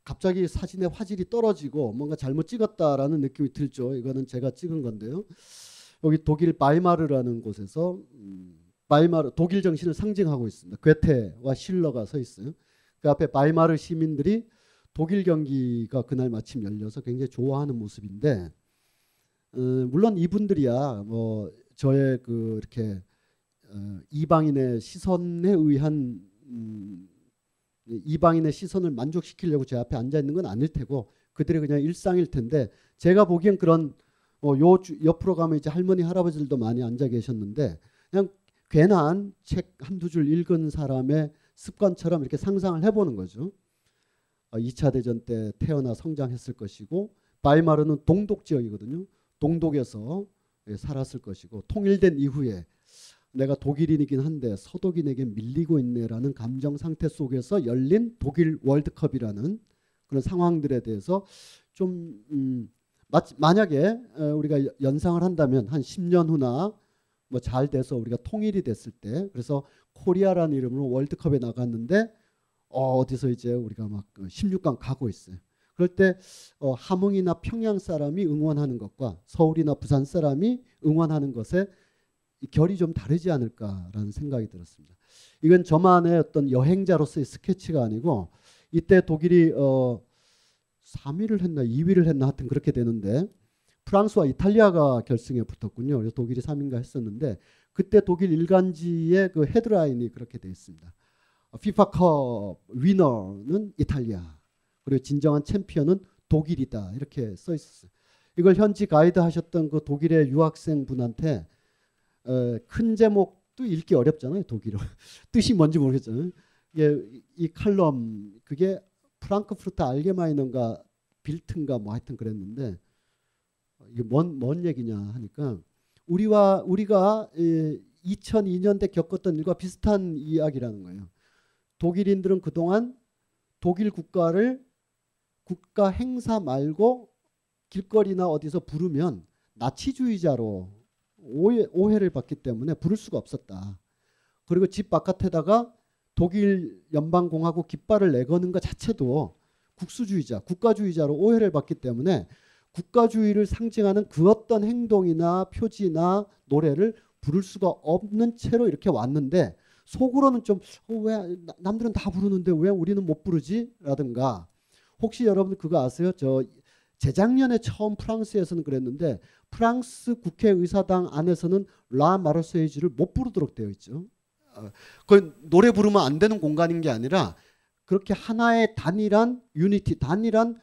갑자기 사진의 화질이 떨어지고 뭔가 잘못 찍었다라는 느낌이 들죠. 이거는 제가 찍은 건데요. 여기 독일 바이마르라는 곳에서 음, 바이마르 독일 정신을 상징하고 있습니다. 괴테와 실러가 서 있어요. 그 앞에 바이마르 시민들이 독일 경기가 그날 마침 열려서 굉장히 좋아하는 모습인데 어, 물론 이분들이야 뭐 저의 그 이렇게 어, 이방인의 시선에 의한 음, 이방인의 시선을 만족시키려고 제 앞에 앉아 있는 건 아닐 테고 그들의 그냥 일상일 텐데 제가 보기엔 그런 어, 요 옆으로 가면 이제 할머니 할아버지들도 많이 앉아 계셨는데 그냥 괜한 책 한두 줄 읽은 사람의 습관처럼 이렇게 상상을 해보는 거죠. 어, 2차 대전 때 태어나 성장했을 것이고 바이마르는 동독 지역이거든요. 동독에서 예, 살았을 것이고 통일된 이후에 내가 독일인이긴 한데 서독인에게 밀리고 있네라는 감정 상태 속에서 열린 독일 월드컵이라는 그런 상황들에 대해서 좀 음, 만약에 우리가 연상을 한다면 한 10년 후나 뭐 잘 돼서 우리가 통일이 됐을 때 그래서 코리아라는 이름으로 월드컵에 나갔는데 어, 디서 이제 우리가 막 16강 그 가고 있어요. 그럴 때 어, 함흥이나 평양 사람이 응원하는 것과 서울이나 부산 사람이 응원하는 것에 결이 좀 다르지 않을까라는 생각이 들었습니다. 이건 저만의 어떤 여행자로서의 스케치가 아니고 이때 독일이 어 3위를 했나 2위를 했나 하여튼 그렇게 되는데 프랑스와 이탈리아가 결승에 붙었군요. 그래서 독일이 3위인가 했었는데 그때 독일 일간지의 그 헤드라인이 그렇게 되어 있습니다. 피파컵 위너는 이탈리아 그리고 진정한 챔피언은 독일이다 이렇게 써 있었어요. 이걸 현지 가이드 하셨던 그 독일의 유학생 분한테 어, 큰 제목도 읽기 어렵잖아요 독일어 뜻이 뭔지 모르겠잖아요. 이 칼럼 그게 프랑크푸르트 알게마이너인가 빌튼가 뭐 하여튼 그랬는데 이게 뭔, 뭔 얘기냐 하니까 우리와 우리가 2002년대 겪었던 일과 비슷한 이야기라는 거예요. 독일인들은 그동안 독일 국가를 국가 행사 말고 길거리나 어디서 부르면 나치주의자로 오해, 오해를 받기 때문에 부를 수가 없었다. 그리고 집 바깥에다가 독일 연방공화국 깃발을 내거는 것 자체도 국수주의자, 국가주의자로 오해를 받기 때문에 국가주의를 상징하는 그 어떤 행동이나 표지나 노래를 부를 수가 없는 채로 이렇게 왔는데 속으로는 좀왜 어, 남들은 다 부르는데 왜 우리는 못 부르지? 라든가 혹시 여러분 그거 아세요? 저 재작년에 처음 프랑스에서는 그랬는데 프랑스 국회의사당 안에서는 라 마르세이지를 못 부르도록 되어 있죠. 어, 그 노래 부르면 안 되는 공간인 게 아니라 그렇게 하나의 단일한 unity, 단일한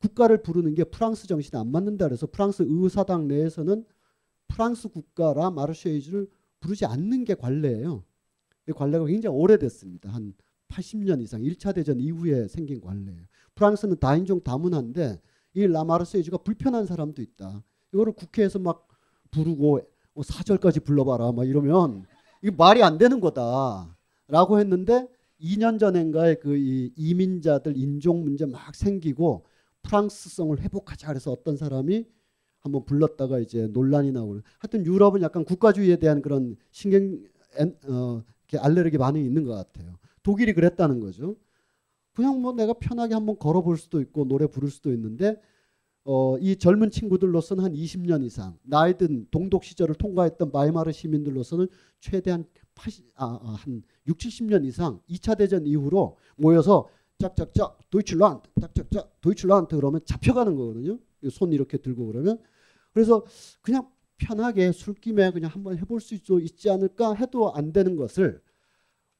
국가를 부르는 게 프랑스 정신에 안 맞는다 그래서 프랑스 의사당 내에서는 프랑스 국가 라 마르세예즈를 부르지 않는 게 관례예요. 이 관례가 굉장히 오래됐습니다. 한 80년 이상 1차 대전 이후에 생긴 관례예요. 프랑스는 다인종 다문화인데 이 라 마르세예즈가 불편한 사람도 있다. 이거를 국회에서 막 부르고 뭐 사절까지 불러봐라 막 이러면 이게 말이 안 되는 거다라고 했는데 2년 전인가에 그 이민자들 인종 문제 막 생기고 프랑스성을 회복하자 그래서 어떤 사람이 한번 불렀다가 이제 논란이 나오고 하여튼 유럽은 약간 국가주의에 대한 그런 신경 어, 알레르기 반응이 있는 것 같아요. 독일이 그랬다는 거죠. 그냥 뭐 내가 편하게 한번 걸어볼 수도 있고 노래 부를 수도 있는데 어, 이 젊은 친구들로서는 한 20년 이상 나이든 동독 시절을 통과했던 바이마르 시민들로서는 최대한 80, 아, 아, 한 6, 70년 이상 2차 대전 이후로 모여서 짝짝짝 도이칠란트 짝짝짝 도이칠란트 그러면 잡혀가는 거거든요. 손 이렇게 들고 그러면 그래서 그냥 편하게 술김에 그냥 한번 해볼 수 있지 않을까 해도 안 되는 것을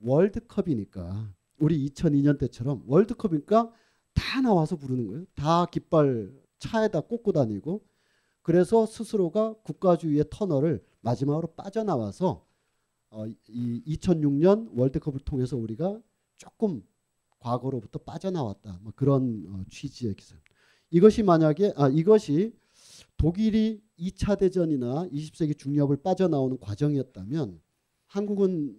월드컵이니까 우리 2002년 때처럼 월드컵이니까 다 나와서 부르는 거예요. 다 깃발 차에다 꽂고 다니고 그래서 스스로가 국가주의의 터널을 마지막으로 빠져나와서 어, 이 2006년 월드컵을 통해서 우리가 조금 과거로부터 빠져나왔다. 뭐 그런 어, 취지의 기사. 이것이 만약에 아 이것이 독일이 2차 대전이나 20세기 중엽을 빠져나오는 과정이었다면 한국은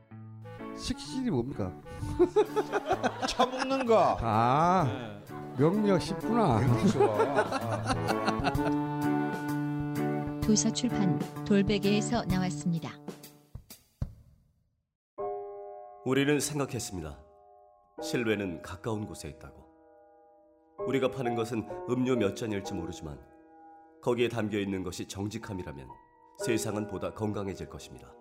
식신이 뭡니까? 처먹는 거. 아 네. 명리학 쉽구나. 도서 출판 돌베개에서 나왔습니다. 우리는 생각했습니다. 실외는 가까운 곳에 있다고. 우리가 파는 것은 음료 몇 잔일지 모르지만 거기에 담겨 있는 것이 정직함이라면 세상은 보다 건강해질 것입니다.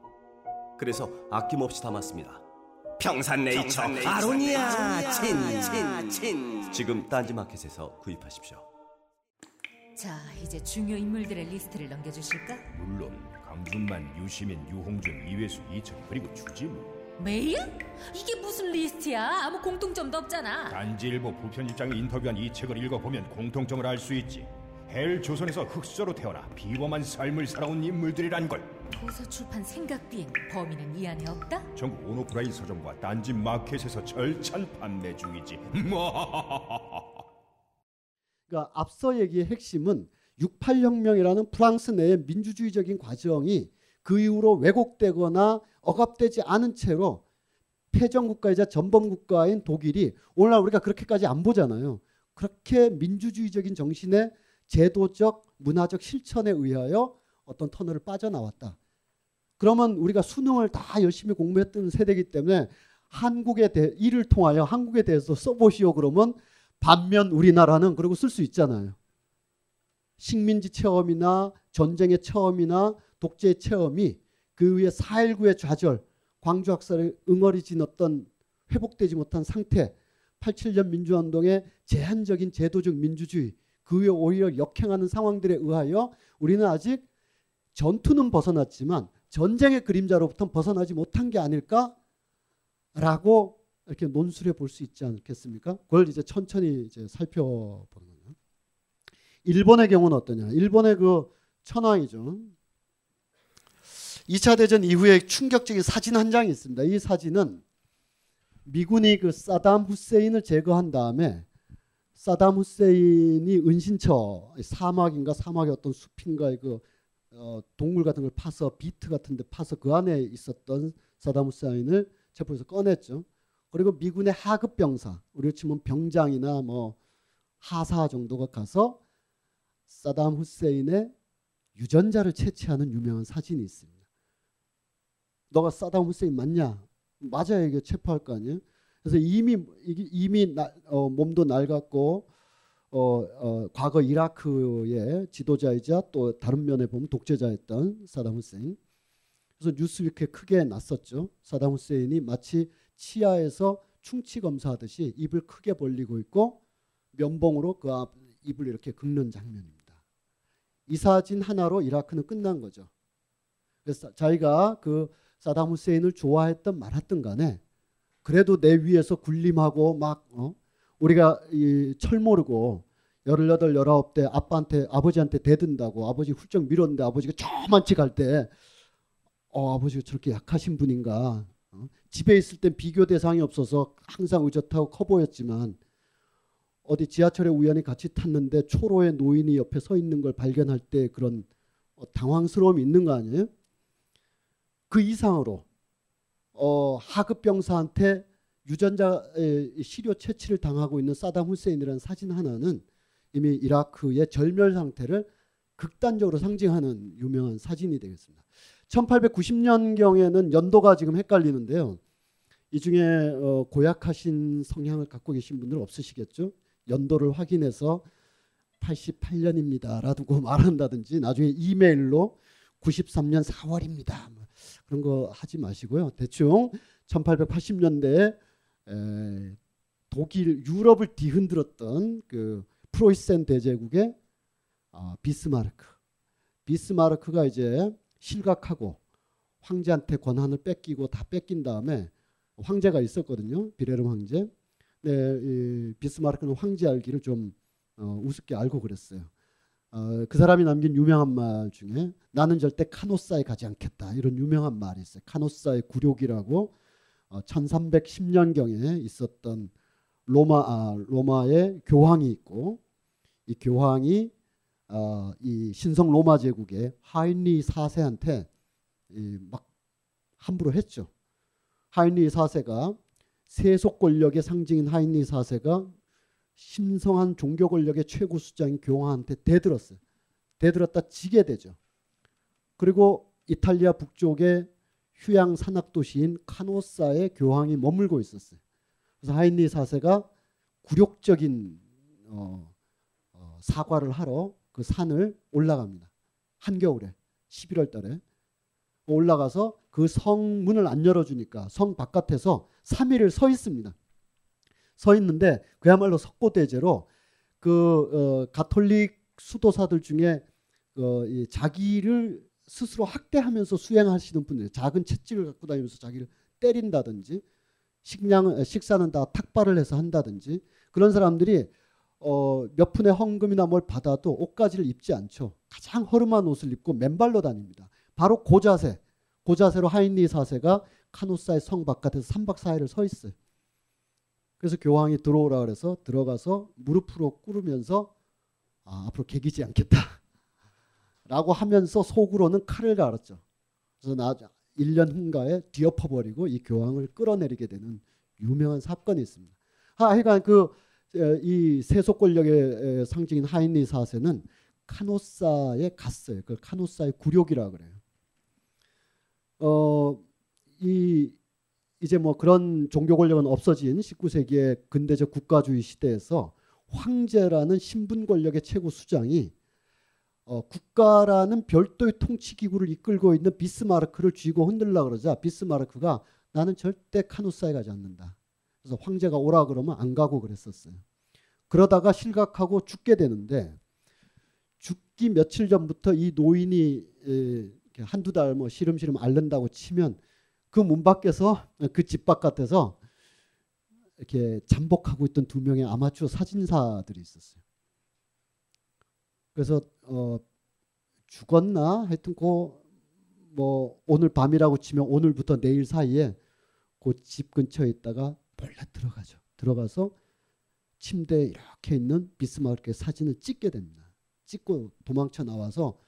그래서 아낌없이 담았습니다. 평산네이처 아로니아 친친친 지금 딴지마켓에서 구입하십시오. 자, 이제 중요 인물들의 리스트를 넘겨주실까? 물론 강준만, 유시민, 유홍준, 이회수, 이철 그리고 주지무 메일? 이게 무슨 리스트야? 아무 공통점도 없잖아. 딴지일보 부편집장이 인터뷰한 이 책을 읽어보면 공통점을 알 수 있지 헬 조선에서 흙수저로 태어나 비범한 삶을 살아온 인물들이란 걸 도서 출판 생각 비행 범인은 이 안에 없다? 전국 온오프라인 서점과 딴지 마켓에서 절찬 판매 중이지 그러니까 앞서 얘기의 핵심은 68혁명이라는 프랑스 내의 민주주의적인 과정이 그 이후로 왜곡되거나 억압되지 않은 채로 패전국가이자 전범국가인 독일이 오늘날 우리가 그렇게까지 안 보잖아요. 그렇게 민주주의적인 정신의 제도적 문화적 실천에 의하여 어떤 터널을 빠져나왔다. 그러면 우리가 수능을 다 열심히 공부했던 세대이기 때문에 한국에 대해 이를 통하여 한국에 대해서 써보시오 그러면 반면 우리나라는 그러고 쓸 수 있잖아요. 식민지 체험이나 전쟁의 체험이나 독재의 체험이 그 위에 4.19의 좌절, 광주 학살에 응어리진 어떤 회복되지 못한 상태, 87년 민주운동의 제한적인 제도적 민주주의, 그 위에 오히려 역행하는 상황들에 의하여 우리는 아직 전투는 벗어났지만 전쟁의 그림자로부터 벗어나지 못한 게 아닐까라고 이렇게 논술해 볼 수 있지 않겠습니까? 그걸 이제 천천히 이제 살펴보는 거예요. 일본의 경우는 어떠냐? 일본의 그 천황이죠. 2차 대전 이후에 충격적인 사진 한 장이 있습니다. 이 사진은 미군이 그 사담 후세인을 제거한 다음에 사담 후세인이 은신처 사막인가 사막의 어떤 숲인가의 그 어, 동물 같은 걸 파서 비트 같은 데 파서 그 안에 있었던 사담 후세인을 체포해서 꺼냈죠. 그리고 미군의 하급 병사, 우리로 치면 병장이나 뭐 하사 정도가 가서 사담 후세인의 유전자를 채취하는 유명한 사진이 있습니다. 너가 사담 후세인 맞냐? 맞아야 이게 체포할 거 아니에요? 그래서 이미 이미 나, 어, 몸도 낡았고 어, 어, 과거 이라크의 지도자이자 또 다른 면에 보면 독재자였던 사담 후세인. 그래서 뉴스위크에 크게 났었죠. 사담 후세인이 마치 치아에서 충치 검사하듯이 입을 크게 벌리고 있고 면봉으로 그 앞, 입을 이렇게 긁는 장면입니다. 이 사진 하나로 이라크는 끝난 거죠. 그래서 자기가 그 사담 후세인을 좋아했던 말았던 간에 그래도 내 위에서 군림하고 막 어? 우리가 이철 모르고 열여덟 열아홉 대 아빠한테 아버지한테 대든다고 아버지 훌쩍 밀었는데 아버지가 저만치 갈 때 어, 아버지가 저렇게 약하신 분인가 어? 집에 있을 땐 비교 대상이 없어서 항상 의젓하고 커 보였지만 어디 지하철에 우연히 같이 탔는데 초로의 노인이 옆에 서 있는 걸 발견할 때 그런 어, 당황스러움이 있는 거 아니에요? 그 이상으로 어, 하급 병사한테 유전자 시료 채취를 당하고 있는 사담 후세인이라는 사진 하나는 이미 이라크의 절멸 상태를 극단적으로 상징하는 유명한 사진이 되겠습니다. 1890년경에는 연도가 지금 헷갈리는데요. 이 중에 어, 고약하신 성향을 갖고 계신 분들 없으시겠죠? 연도를 확인해서 88년입니다 라고 말한다든지 나중에 이메일로 93년 4월입니다. 뭐 그런 거 하지 마시고요. 대충 1880년대에 에, 독일 유럽을 뒤흔들었던 그 프로이센 대제국의 어, 비스마르크. 비스마르크가 이제 실각하고 황제한테 권한을 뺏기고 다 뺏긴 다음에 황제가 있었거든요. 비레름 황제. 네, 이 비스마르크는 황제 알기를 좀 어, 우습게 알고 그랬어요. 어, 그 사람이 남긴 유명한 말 중에 나는 절대 카노사에 가지 않겠다 이런 유명한 말이 있어요. 카노사의 굴욕이라고 어, 1310년경에 있었던 로마 아, 로마의 교황이 있고 이 교황이 어, 이 신성 로마 제국의 하인리 4세한테 막 함부로 했죠. 하인리 4세가 세속 권력의 상징인 하인리 4세가 신성한 종교 권력의 최고 수장인 교황한테 대들었어요. 대들었다 지게 되죠. 그리고 이탈리아 북쪽의 휴양 산악 도시인 카노사에 교황이 머물고 있었어요. 그래서 하인리 4세가 굴욕적인 어, 어, 사과를 하러 그 산을 올라갑니다. 한겨울에 11월 달에 올라가서 그 성문을 안 열어주니까 성 바깥에서 3일을 서 있습니다. 서 있는데 그야말로 석고대제로 그 어, 가톨릭 수도사들 중에 어, 이 자기를 스스로 학대하면서 수행하시는 분들 작은 채찍을 갖고 다니면서 자기를 때린다든지 식량 식사는 다 탁발을 해서 한다든지 그런 사람들이 어, 몇 푼의 헌금이나 뭘 받아도 옷가지를 입지 않죠. 가장 허름한 옷을 입고 맨발로 다닙니다. 바로 고자세, 고자세로 하인리 사세가 카누사의 성 바깥에서 3박 4일을 서 있어요. 그래서 교황이 들어오라 그래서 들어가서 무릎으로 꿇으면서 아, 앞으로 개기지 않겠다. 라고 하면서 속으로는 칼을 갈았죠. 그래서 나 1년 후인가에 뒤엎어버리고 이 교황을 끌어내리게 되는 유명한 사건이 있습니다. 하여간 그이 세속 권력의 상징인 하인리 4세는 카노사에 갔어요. 그 카노사의 굴욕이라 그래요. 어 이 이제 뭐 그런 종교 권력은 없어진 19세기의 근대적 국가주의 시대에서 황제라는 신분 권력의 최고 수장이 어, 국가라는 별도의 통치 기구를 이끌고 있는 비스마르크를 쥐고 흔들라 그러자 비스마르크가 나는 절대 카누사에 가지 않는다. 그래서 황제가 오라 그러면 안 가고 그랬었어요. 그러다가 실각하고 죽게 되는데 죽기 며칠 전부터 이 노인이 에, 한두 달 뭐 시름시름 앓는다고 치면 그 문 밖에서 그 집 바깥에서 이렇게 잠복하고 있던 두 명의 아마추어 사진사들이 있었어요. 그래서 어 죽었나 하여튼 그뭐 오늘 밤이라고 치면 오늘부터 내일 사이에 그 집 근처에 있다가 몰래 들어가죠. 들어가서 침대에 이렇게 있는 비스마르크의 사진을 찍게 됩니다. 찍고 도망쳐 나와서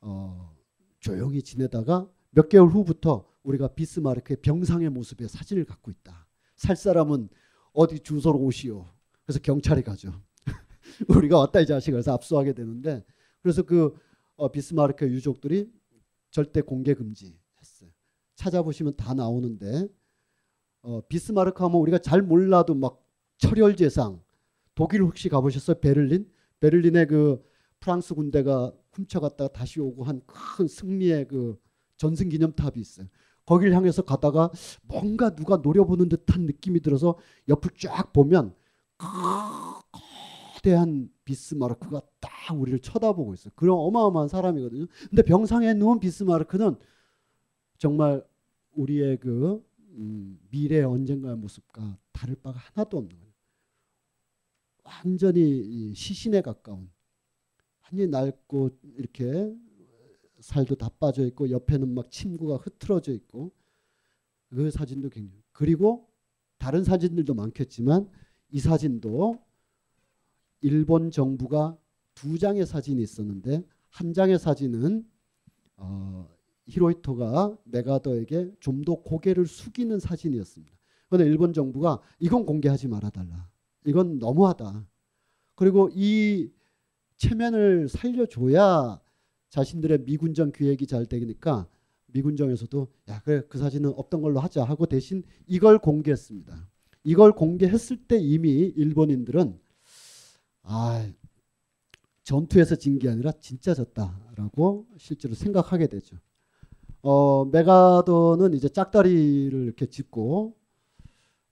어 조용히 지내다가 몇 개월 후부터 우리가 비스마르크의 병상의 모습의 사진을 갖고 있다. 살 사람은 어디 주소로 오시오. 그래서 경찰이 가죠. 우리가 왔다 이 자식 그래서 압수하게 되는데 그래서 그 어, 비스마르크 유족들이 절대 공개 금지했어요. 찾아보시면 다 나오는데 어, 비스마르크 하면 우리가 잘 몰라도 막 철혈 제상 독일 혹시 가보셨어요? 베를린? 베를린에 그 프랑스 군대가 훔쳐갔다가 다시 오고 한 큰 승리의 그 전승 기념탑이 있어요. 거기를 향해서 가다가 뭔가 누가 노려보는 듯한 느낌이 들어서 옆을 쫙 보면 거대한 비스마르크가 딱 우리를 쳐다보고 있어요. 그런 어마어마한 사람이거든요. 근데 병상에 누운 비스마르크는 정말 우리의 그 음, 미래 언젠가의 모습과 다를 바가 하나도 없는 거예요. 완전히 시신에 가까운 완전히 낡고 이렇게 살도 다 빠져 있고 옆에는 막 침구가 흐트러져 있고 그 사진도 굉장히 그리고 다른 사진들도 많겠지만 이 사진도 일본 정부가 두 장의 사진이 있었는데 한 장의 사진은 어, 히로히토가 메가더에게 좀 더 고개를 숙이는 사진이었습니다. 그런데 일본 정부가 이건 공개하지 말아달라. 이건 너무하다. 그리고 이 체면을 살려줘야 자신들의 미군정 기획이 잘 되니까 미군정에서도 야 그래 그 사진은 없던 걸로 하자 하고 대신 이걸 공개했습니다. 이걸 공개했을 때 이미 일본인들은 아 전투에서 진 게 아니라 진짜 졌다라고 실제로 생각하게 되죠. 어, 메가더는 이제 짝다리를 이렇게 짚고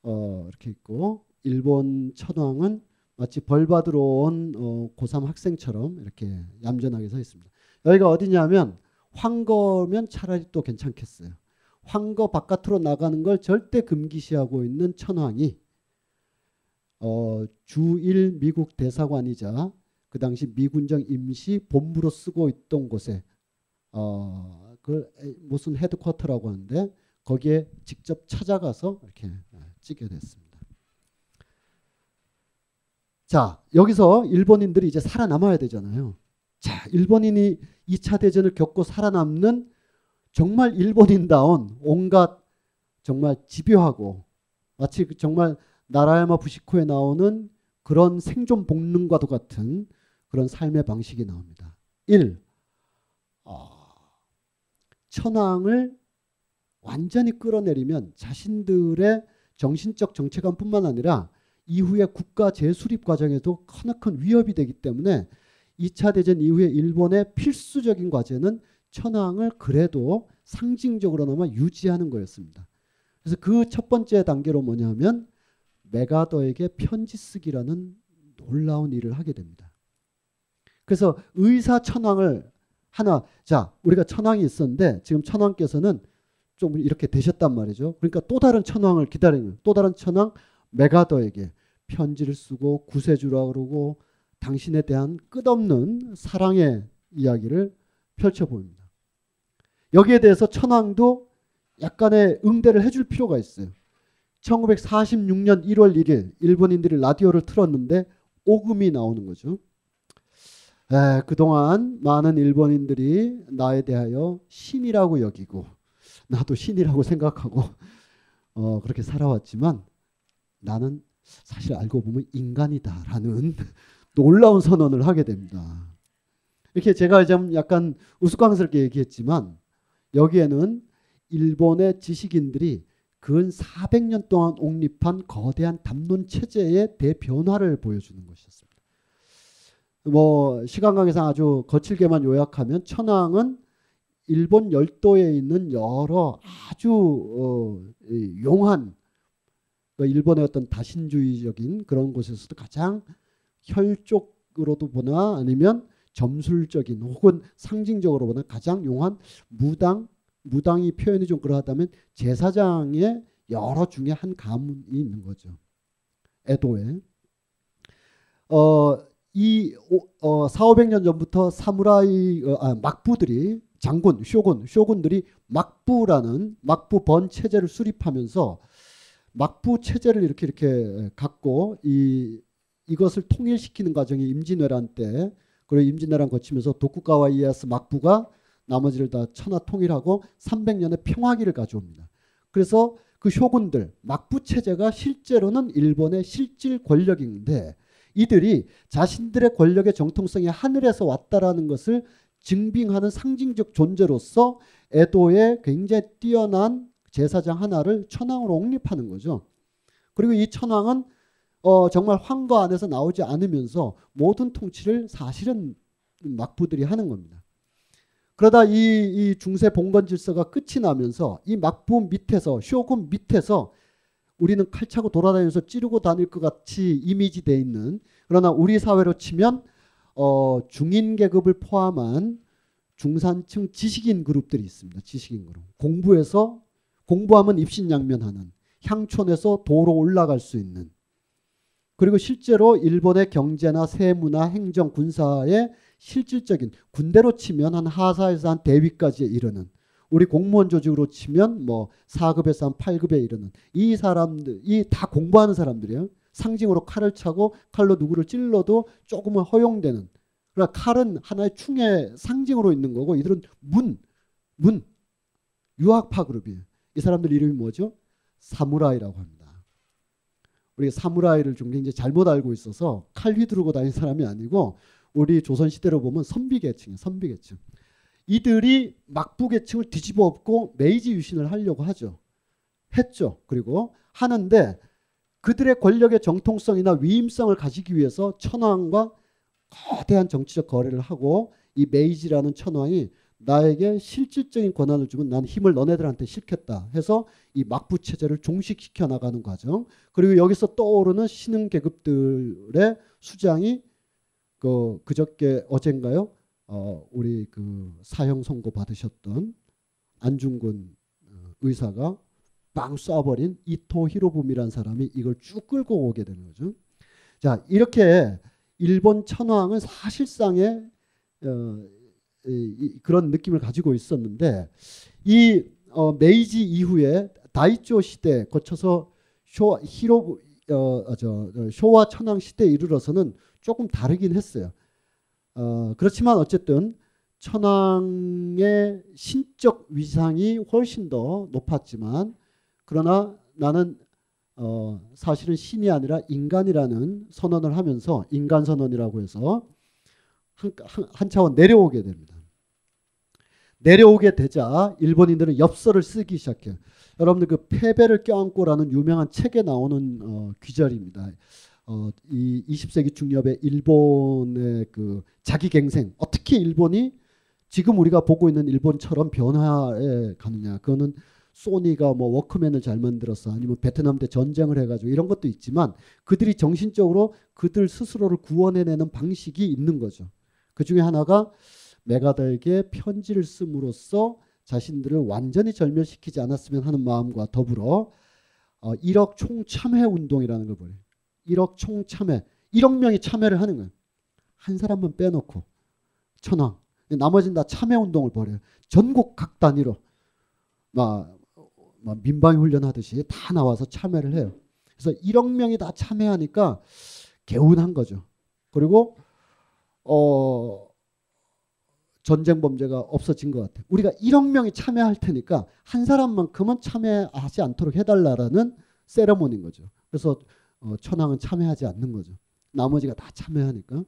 어, 이렇게 있고 일본 천황은 마치 벌 받으러 온 어, 고3 학생처럼 이렇게 얌전하게 서 있습니다. 여기가 어디냐면 황거면 차라리 또 괜찮겠어요. 황거 바깥으로 나가는 걸 절대 금기시하고 있는 천황이 어, 주일 미국 대사관이자 그 당시 미군정 임시 본부로 쓰고 있던 곳에 어, 그 무슨 헤드쿼터라고 하는데 거기에 직접 찾아가서 이렇게 찍게 됐습니다. 자, 여기서 일본인들이 이제 살아남아야 되잖아요. 자, 일본인이 2차 대전을 겪고 살아남는 정말 일본인다운 온갖 정말 집요하고 마치 그 정말 나라야마 부시코에 나오는 그런 생존 본능과도 같은 그런 삶의 방식이 나옵니다. 1. 어, 천황을 완전히 끌어내리면 자신들의 정신적 정체감뿐만 아니라 이후에 국가 재수립 과정에도 크나큰 위협이 되기 때문에 2차 대전 이후에 일본의 필수적인 과제는 천황을 그래도 상징적으로나마 유지하는 거였습니다. 그래서 그 첫 번째 단계로 뭐냐면 메가더에게 편지 쓰기라는 놀라운 일을 하게 됩니다. 그래서 의사 천황을 하나 자 우리가 천황이 있었는데 지금 천황께서는 좀 이렇게 되셨단 말이죠. 그러니까 또 다른 천황을 기다리는 또 다른 천황 메가더에게 편지를 쓰고 구세주라 그러고 당신에 대한 끝없는 사랑의 이야기를 펼쳐 보입니다. 여기에 대해서 천황도 약간의 응대를 해줄 필요가 있어요. 1946년 1월 1일 일본인들이 라디오를 틀었는데 오금이 나오는 거죠. 에, 그동안 많은 일본인들이 나에 대하여 신이라고 여기고 나도 신이라고 생각하고 어, 그렇게 살아왔지만 나는 사실 알고 보면 인간이다라는 놀라운 선언을 하게 됩니다. 이렇게 제가 좀 약간 우스꽝스럽게 얘기했지만 여기에는 일본의 지식인들이 근 400년 동안 옹립한 거대한 담론 체제의 대변화를 보여주는 것이었습니다. 뭐 시간 관계상 아주 거칠게만 요약하면 천황은 일본 열도에 있는 여러 아주 어, 용한 그러니까 일본의 어떤 다신주의적인 그런 곳에서도 가장 혈족으로도 보나 아니면 점술적인 혹은 상징적으로 보나 가장 용한 무당 무당이 표현이 좀 그러하다면 제사장의 여러 중에 한 가문이 있는 거죠. 에도에. 어, 이 어, 4, 500년 전부터 사무라이 어, 아, 막부들이 장군, 쇼군, 쇼군들이 막부라는 막부 번 체제를 수립하면서 막부 체제를 이렇게 이렇게 갖고 이 이것을 통일시키는 과정이 임진왜란 때 그리고 임진왜란 거치면서 도쿠가와 이에야스 막부가 나머지를 다 천하 통일하고 300년의 평화기를 가져옵니다. 그래서 그 쇼군들 막부 체제가 실제로는 일본의 실질 권력인데 이들이 자신들의 권력의 정통성이 하늘에서 왔다라는 것을 증빙하는 상징적 존재로서 에도의 굉장히 뛰어난 제사장 하나를 천황으로 옹립하는 거죠. 그리고 이 천황은 어, 정말 황거 안에서 나오지 않으면서 모든 통치를 사실은 막부들이 하는 겁니다. 그러다 이, 이 중세 봉건 질서가 끝이 나면서 이 막부 밑에서 쇼군 밑에서 우리는 칼 차고 돌아다니면서 찌르고 다닐 것 같이 이미지 돼 있는 그러나 우리 사회로 치면 어, 중인 계급을 포함한 중산층 지식인 그룹들이 있습니다. 지식인 그룹. 공부해서 공부하면 입신양면하는 향촌에서 도로 올라갈 수 있는 그리고 실제로 일본의 경제나 세무나 행정, 군사의 실질적인 군대로 치면 한 하사에서 한 대위까지 이르는 우리 공무원 조직으로 치면 뭐 4급에서 한 8급에 이르는 이 사람들, 이 다 공부하는 사람들이에요. 상징으로 칼을 차고 칼로 누구를 찔러도 조금은 허용되는. 그러나 칼은 하나의 충의 상징으로 있는 거고 이들은 문, 문, 유학파 그룹이에요. 이 사람들 이름이 뭐죠? 사무라이라고 합니다. 우리가 사무라이를 좀 굉장히 잘못 알고 있어서 칼 휘두르고 다니는 사람이 아니고 우리 조선 시대로 보면 선비 계층이에요. 선비 계층. 이들이 막부 계층을 뒤집어 엎고 메이지 유신을 하려고 하죠. 했죠. 그리고 하는데 그들의 권력의 정통성이나 위임성을 가지기 위해서 천황과 거대한 정치적 거래를 하고 이 메이지라는 천황이 나에게 실질적인 권한을 주면 난 힘을 너네들한테 실겠다 해서 이 막부 체제를 종식시켜 나가는 과정 그리고 여기서 떠오르는 신흥 계급들의 수장이 그 그저께 어젠가요 어 우리 그 사형 선고 받으셨던 안중근 어, 의사가 빵 쏴버린 이토 히로부미라는 사람이 이걸 쭉 끌고 오게 되는 거죠. 자 이렇게 일본 천황은 사실상의 어, 이, 그런 느낌을 가지고 있었는데 이 어, 메이지 이후에 다이조 시대 거쳐서 쇼 히로 어, 저, 쇼와 천황 시대에 이르러서는 조금 다르긴 했어요. 어, 그렇지만 어쨌든 천황의 신적 위상이 훨씬 더 높았지만 그러나 나는 어, 사실은 신이 아니라 인간이라는 선언을 하면서 인간 선언이라고 해서 한, 한, 한 차원 내려오게 됩니다. 내려오게 되자 일본인들은 엽서를 쓰기 시작해요. 여러분들 그 패배를 껴안고라는 유명한 책에 나오는 어, 귀절입니다. 어, 이 20세기 중엽의 일본의 그 자기갱생 어떻게 일본이 지금 우리가 보고 있는 일본처럼 변화해 가느냐 그거는 소니가 뭐 워크맨을 잘 만들었어 아니면 베트남 때 전쟁을 해가지고 이런 것도 있지만 그들이 정신적으로 그들 스스로를 구원해내는 방식이 있는 거죠. 그 중에 하나가 메가더에게 편지를 씀으로써 자신들을 완전히 절멸시키지 않았으면 하는 마음과 더불어 어, 1억 총참회 운동이라는 걸 벌여요. 1억 총참회. 1억 명이 참여를 하는 거예요. 한 사람만 빼놓고 천황. 나머지는 다 참회 운동을 벌여요. 전국 각 단위로 막, 막 민방위 훈련하듯이 다 나와서 참여를 해요. 그래서 1억 명이 다 참여하니까 개운한 거죠. 그리고 어, 전쟁 범죄가 없어진 것 같아요. 우리가 1억 명이 참여할 테니까 한 사람만큼은 참여하지 않도록 해달라라는 세레모니인 거죠. 그래서 어, 천황은 참여하지 않는 거죠. 나머지가 다 참여하니까.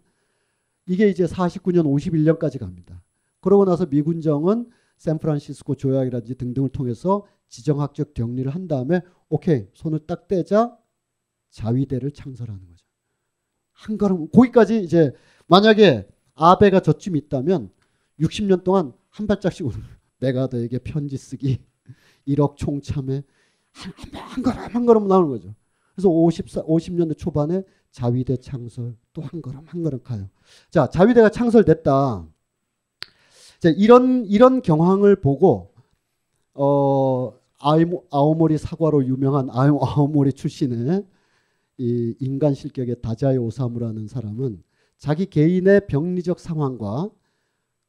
이게 이제 49년 51년까지 갑니다. 그러고 나서 미군정은 샌프란시스코 조약이라든지 등등을 통해서 지정학적 격리를 한 다음에 오케이 손을 딱 떼자 자위대를 창설하는 거죠. 한 걸음 거기까지 이제 만약에 아베가 저쯤 있다면 60년 동안 한 발짝씩 오는 내가 너에게 편지 쓰기 1억 총참에 한, 한, 한 걸음 한 걸음 나오는 거죠. 그래서 54, 50년대 초반에 자위대 창설 또 한 걸음 한 걸음 가요. 자 자위대가 창설됐다. 자, 이런 이런 경황을 보고 어 아오모리 사과로 유명한 아오, 아오모리 출신의 이 인간 실격의 다자이 오사무라는 사람은 자기 개인의 병리적 상황과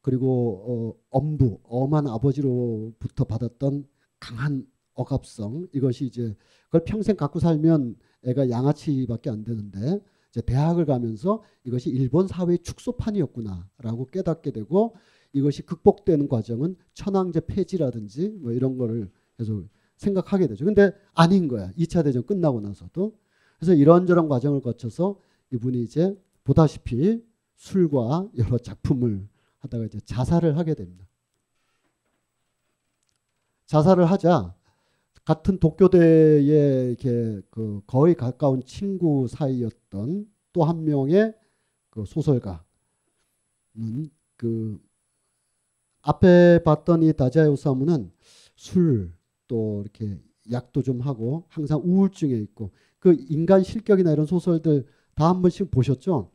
그리고 어, 엄부 엄한 아버지로부터 받았던 강한 억압성 이것이 이제 그걸 평생 갖고 살면 애가 양아치밖에 안 되는데 이제 대학을 가면서 이것이 일본 사회의 축소판이었구나라고 깨닫게 되고 이것이 극복되는 과정은 천황제 폐지라든지 뭐 이런 거를 계속 생각하게 되죠. 근데 아닌 거야. 2차 대전 끝나고 나서도. 그래서 이런저런 과정을 거쳐서 이분이 이제 보다시피 술과 여러 작품을 하다가 이제 자살을 하게 됩니다. 자살을 하자 같은 도쿄대에 이렇게 그 거의 가까운 친구 사이였던 또 한 명의 그 소설가는 그 앞에 봤던 이 다자이 오사무는 술 또 이렇게 약도 좀 하고 항상 우울증에 있고 그 인간 실격이나 이런 소설들 다 한 번씩 보셨죠?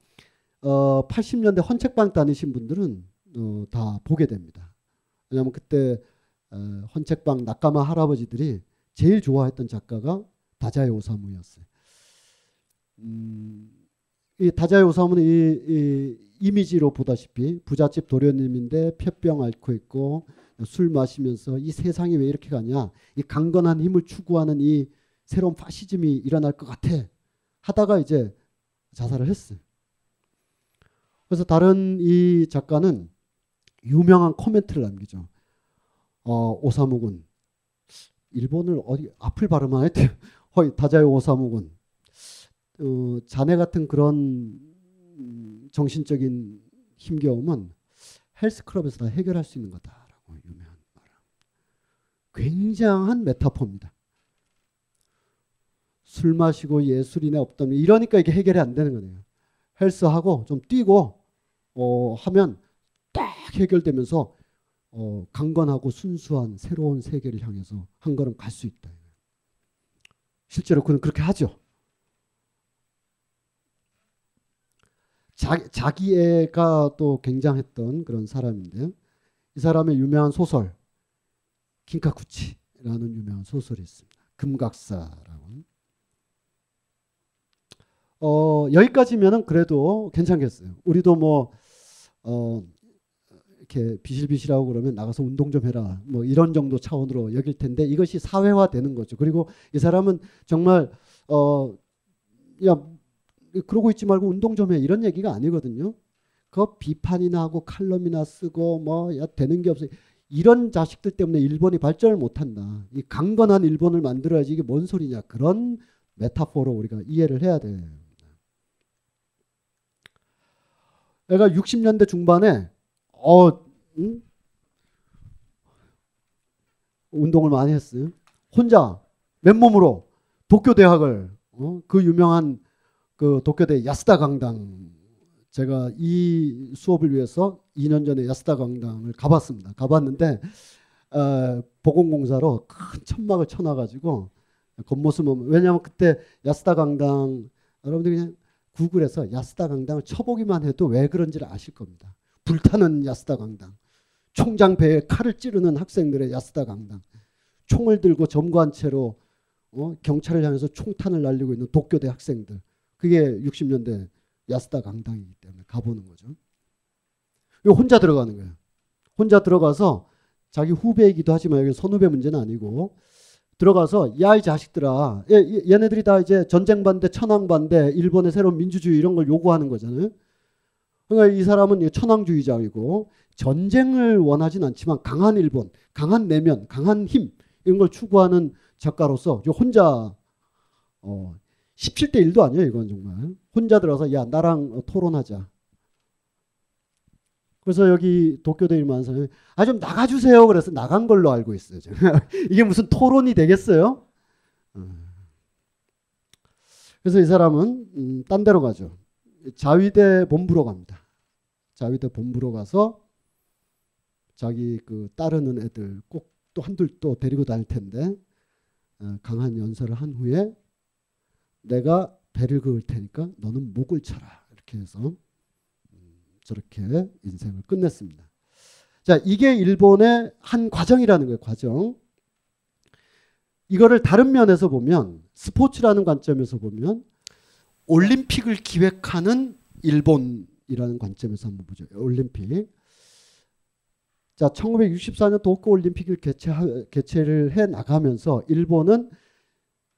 어 80년대 헌책방 다니신 분들은 어, 다 보게 됩니다. 왜냐하면 그때 어, 헌책방 낙가마 할아버지들이 제일 좋아했던 작가가 다자이 오사무였어요. 음, 이 다자이 오사무는 이, 이 이미지로 보다시피 부잣집 도련님인데 폐병 앓고 있고 술 마시면서 이 세상이 왜 이렇게 가냐 이 강건한 힘을 추구하는 이 새로운 파시즘이 일어날 것 같아 하다가 이제 자살을 했어요. 그래서 다른 이 작가는 유명한 코멘트를 남기죠. 어, 오사무군 일본을 어디 앞을 발음하네 허이 다자이 오사무군 어, 자네 같은 그런 정신적인 힘겨움은 헬스클럽에서 다 해결할 수 있는 거다라고 유명한 말. 굉장한 메타포입니다. 술 마시고 예술이나 없다면 이러니까 이게 해결이 안 되는 거네요. 헬스하고 좀 뛰고 어, 하면 딱 해결되면서 어, 강건하고 순수한 새로운 세계를 향해서 한 걸음 갈 수 있다. 실제로 그는 그렇게 하죠. 자, 자기 애가 또 굉장했던 그런 사람인데 이 사람의 유명한 소설 킹카쿠치라는 유명한 소설이 있습니다. 금각사라고. 어, 여기까지면은 그래도 괜찮겠어요. 우리도 뭐 어, 이렇게 비실비실하고 그러면 나가서 운동 좀 해라. 뭐 이런 정도 차원으로 여길 텐데 이것이 사회화되는 거죠. 그리고 이 사람은 정말 어 야 그러고 있지 말고 운동 좀 해. 이런 얘기가 아니거든요. 그 비판이나 하고 칼럼이나 쓰고 뭐 야 되는 게 없어. 이런 자식들 때문에 일본이 발전을 못 한다. 이 강건한 일본을 만들어야지 이게 뭔 소리냐. 그런 메타포로 우리가 이해를 해야 돼. 내가 60년대 중반에 어 응? 운동을 많이 했어요. 혼자 맨몸으로 도쿄 대학을 어? 그 유명한 그 도쿄대 야스다 강당 제가 이 수업을 위해서 2년 전에 야스다 강당을 가봤습니다. 가봤는데 어, 보건공사로 큰 천막을 쳐놔가지고 겉모습은 왜냐하면 그때 야스다 강당 여러분들 그냥 구글에서 야스다 강당을 쳐보기만 해도 왜 그런지를 아실 겁니다. 불타는 야스다 강당, 총장 배에 칼을 찌르는 학생들의 야스다 강당, 총을 들고 점거한 채로 어, 경찰을 향해서 총탄을 날리고 있는 도쿄대 학생들. 그게 60년대 야스다 강당이기 때문에 가보는 거죠. 혼자 들어가는 거예요. 혼자 들어가서 자기 후배이기도 하지만 여기 선후배 문제는 아니고 들어가서 야 이 자식들아 얘, 네들이 다 이제 전쟁 반대 천황 반대 일본의 새로운 민주주의 이런 걸 요구하는 거잖아요. 그러니까 이 사람은 천황주의자이고 전쟁을 원하진 않지만 강한 일본, 강한 내면, 강한 힘 이런 걸 추구하는 작가로서 혼자 어 17대 1도 아니에요 이건 정말 혼자 들어서 야 나랑 토론하자. 그래서 여기 도쿄대 일만사는 아좀 나가주세요 그래서 나간 걸로 알고 있어요. 이게 무슨 토론이 되겠어요? 어. 그래서 이 사람은 음, 딴 데로 가죠. 자위대 본부로 갑니다. 자위대 본부로 가서 자기 그 따르는 애들 꼭 또 한둘 또 데리고 다닐 텐데 어, 강한 연설을 한 후에 내가 배를 그을 테니까 너는 목을 쳐라 이렇게 해서 음, 저렇게 인생을 끝냈습니다. 자 이게 일본의 한 과정이라는 거예요. 과정. 이거를 다른 면에서 보면 스포츠라는 관점에서 보면 올림픽을 기획하는 일본이라는 관점에서 한번 보죠. 올림픽. 자, 1964년 도쿄 올림픽을 개최 개최를 해 나가면서 일본은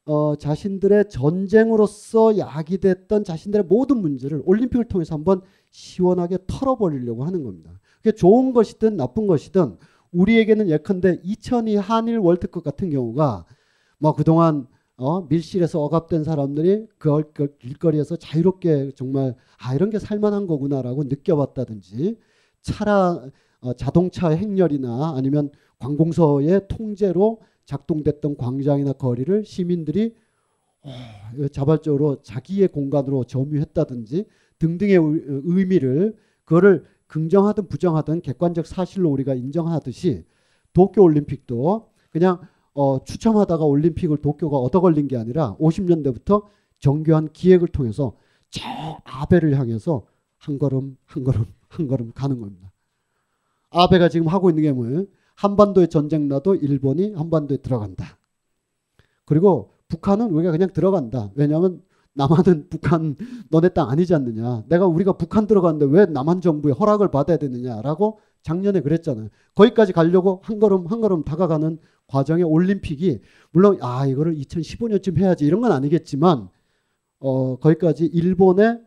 어, 자신들의 전쟁으로서 야기됐던 자신들의 모든 문제를 올림픽을 통해서 한번 시원하게 털어버리려고 하는 겁니다. 그게 좋은 것이든 나쁜 것이든 우리에게는 예컨대 2002 한일 월드컵 같은 경우가 뭐 그동안 어, 밀실에서 억압된 사람들이 그, 그 길거리에서 자유롭게 정말 아 이런 게 살만한 거구나라고 느껴봤다든지 차라 어, 자동차 행렬이나 아니면 관공서의 통제로 작동됐던 광장이나 거리를 시민들이 어, 자발적으로 자기의 공간으로 점유했다든지 등등의 의미를 그거를 긍정하든 부정하든 객관적 사실로 우리가 인정하듯이 도쿄 올림픽도 그냥 어, 추첨하다가 올림픽을 도쿄가 얻어 걸린 게 아니라 50년대부터 정교한 기획을 통해서 저 아베를 향해서 한 걸음 한 걸음 한 걸음 가는 겁니다. 아베가 지금 하고 있는 게 뭐예요? 한반도에 전쟁 나도 일본이 한반도에 들어간다. 그리고 북한은 우리가 그냥 들어간다. 왜냐하면 남한은 북한 너네 땅 아니지 않느냐. 내가 우리가 북한 들어갔는데 왜 남한 정부의 허락을 받아야 되느냐라고 작년에 그랬잖아요. 거기까지 가려고 한 걸음 한 걸음 다가가는 과정의 올림픽이 물론 아 이거를 2015년쯤 해야지 이런 건 아니겠지만 어 거기까지 일본의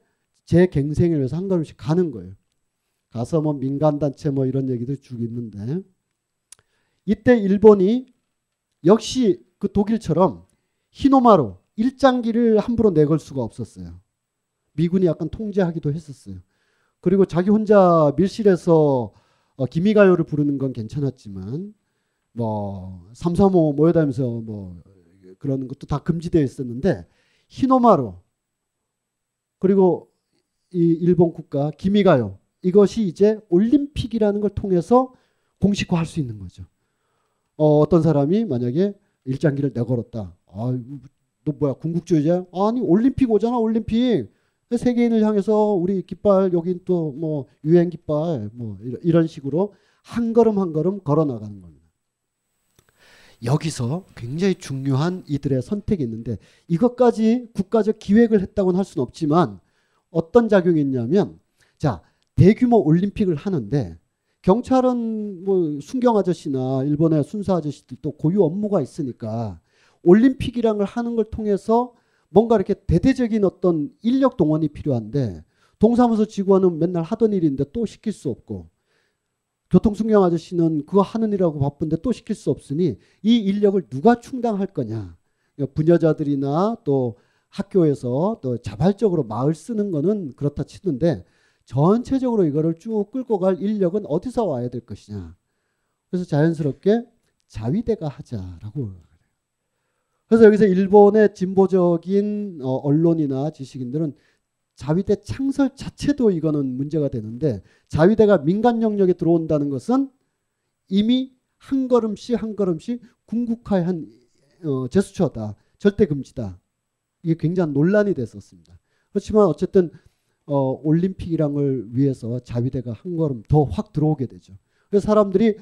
재갱생을 위해서 한 걸음씩 가는 거예요. 가서 뭐 민간 단체 뭐 이런 얘기도 쭉 있는데 이때 일본이 역시 그 독일처럼 히노마루 일장기를 함부로 내걸 수가 없었어요. 미군이 약간 통제하기도 했었어요. 그리고 자기 혼자 밀실에서 어, 기미가요를 부르는 건 괜찮았지만 뭐 삼삼오 모여다니면서 뭐 그런 것도 다 금지되어 있었는데 히노마루 그리고 이 일본 국가 기미가요 이것이 이제 올림픽이라는 걸 통해서 공식화할 수 있는 거죠. 어, 어떤 사람이 만약에 일장기를 내걸었다. 아, 너 뭐야 궁극주의자? 아니 올림픽 오잖아 올림픽. 세계인을 향해서 우리 깃발 여긴 또 뭐 유행 깃발 뭐 이런 식으로 한 걸음 한 걸음 걸어 나가는 겁니다. 여기서 굉장히 중요한 이들의 선택이 있는데 이것까지 국가적 기획을 했다고는 할 수는 없지만 어떤 작용이 있냐면 자 대규모 올림픽을 하는데 경찰은 뭐 순경 아저씨나 일본의 순사 아저씨들도 고유 업무가 있으니까 올림픽이란 걸 하는 걸 통해서 뭔가 이렇게 대대적인 어떤 인력 동원이 필요한데 동사무소 직원은 맨날 하던 일인데 또 시킬 수 없고 교통순경 아저씨는 그거 하는 일하고 바쁜데 또 시킬 수 없으니 이 인력을 누가 충당할 거냐. 부녀자들이나 또 학교에서 또 자발적으로 마을 쓰는 거는 그렇다 치는데 전체적으로 이거를 쭉 끌고 갈 인력은 어디서 와야 될 것이냐. 그래서 자연스럽게 자위대가 하자라고. 그래서 여기서 일본의 진보적인 어, 언론이나 지식인들은 자위대 창설 자체도 이거는 문제가 되는데 자위대가 민간 영역에 들어온다는 것은 이미 한 걸음씩 한 걸음씩 궁극화의 한 어, 제스처다. 절대 금지다. 이게 굉장히 논란이 됐었습니다. 그렇지만 어쨌든 어, 올림픽이란 걸 위해서 자위대가 한 걸음 더 확 들어오게 되죠. 그래서 사람들이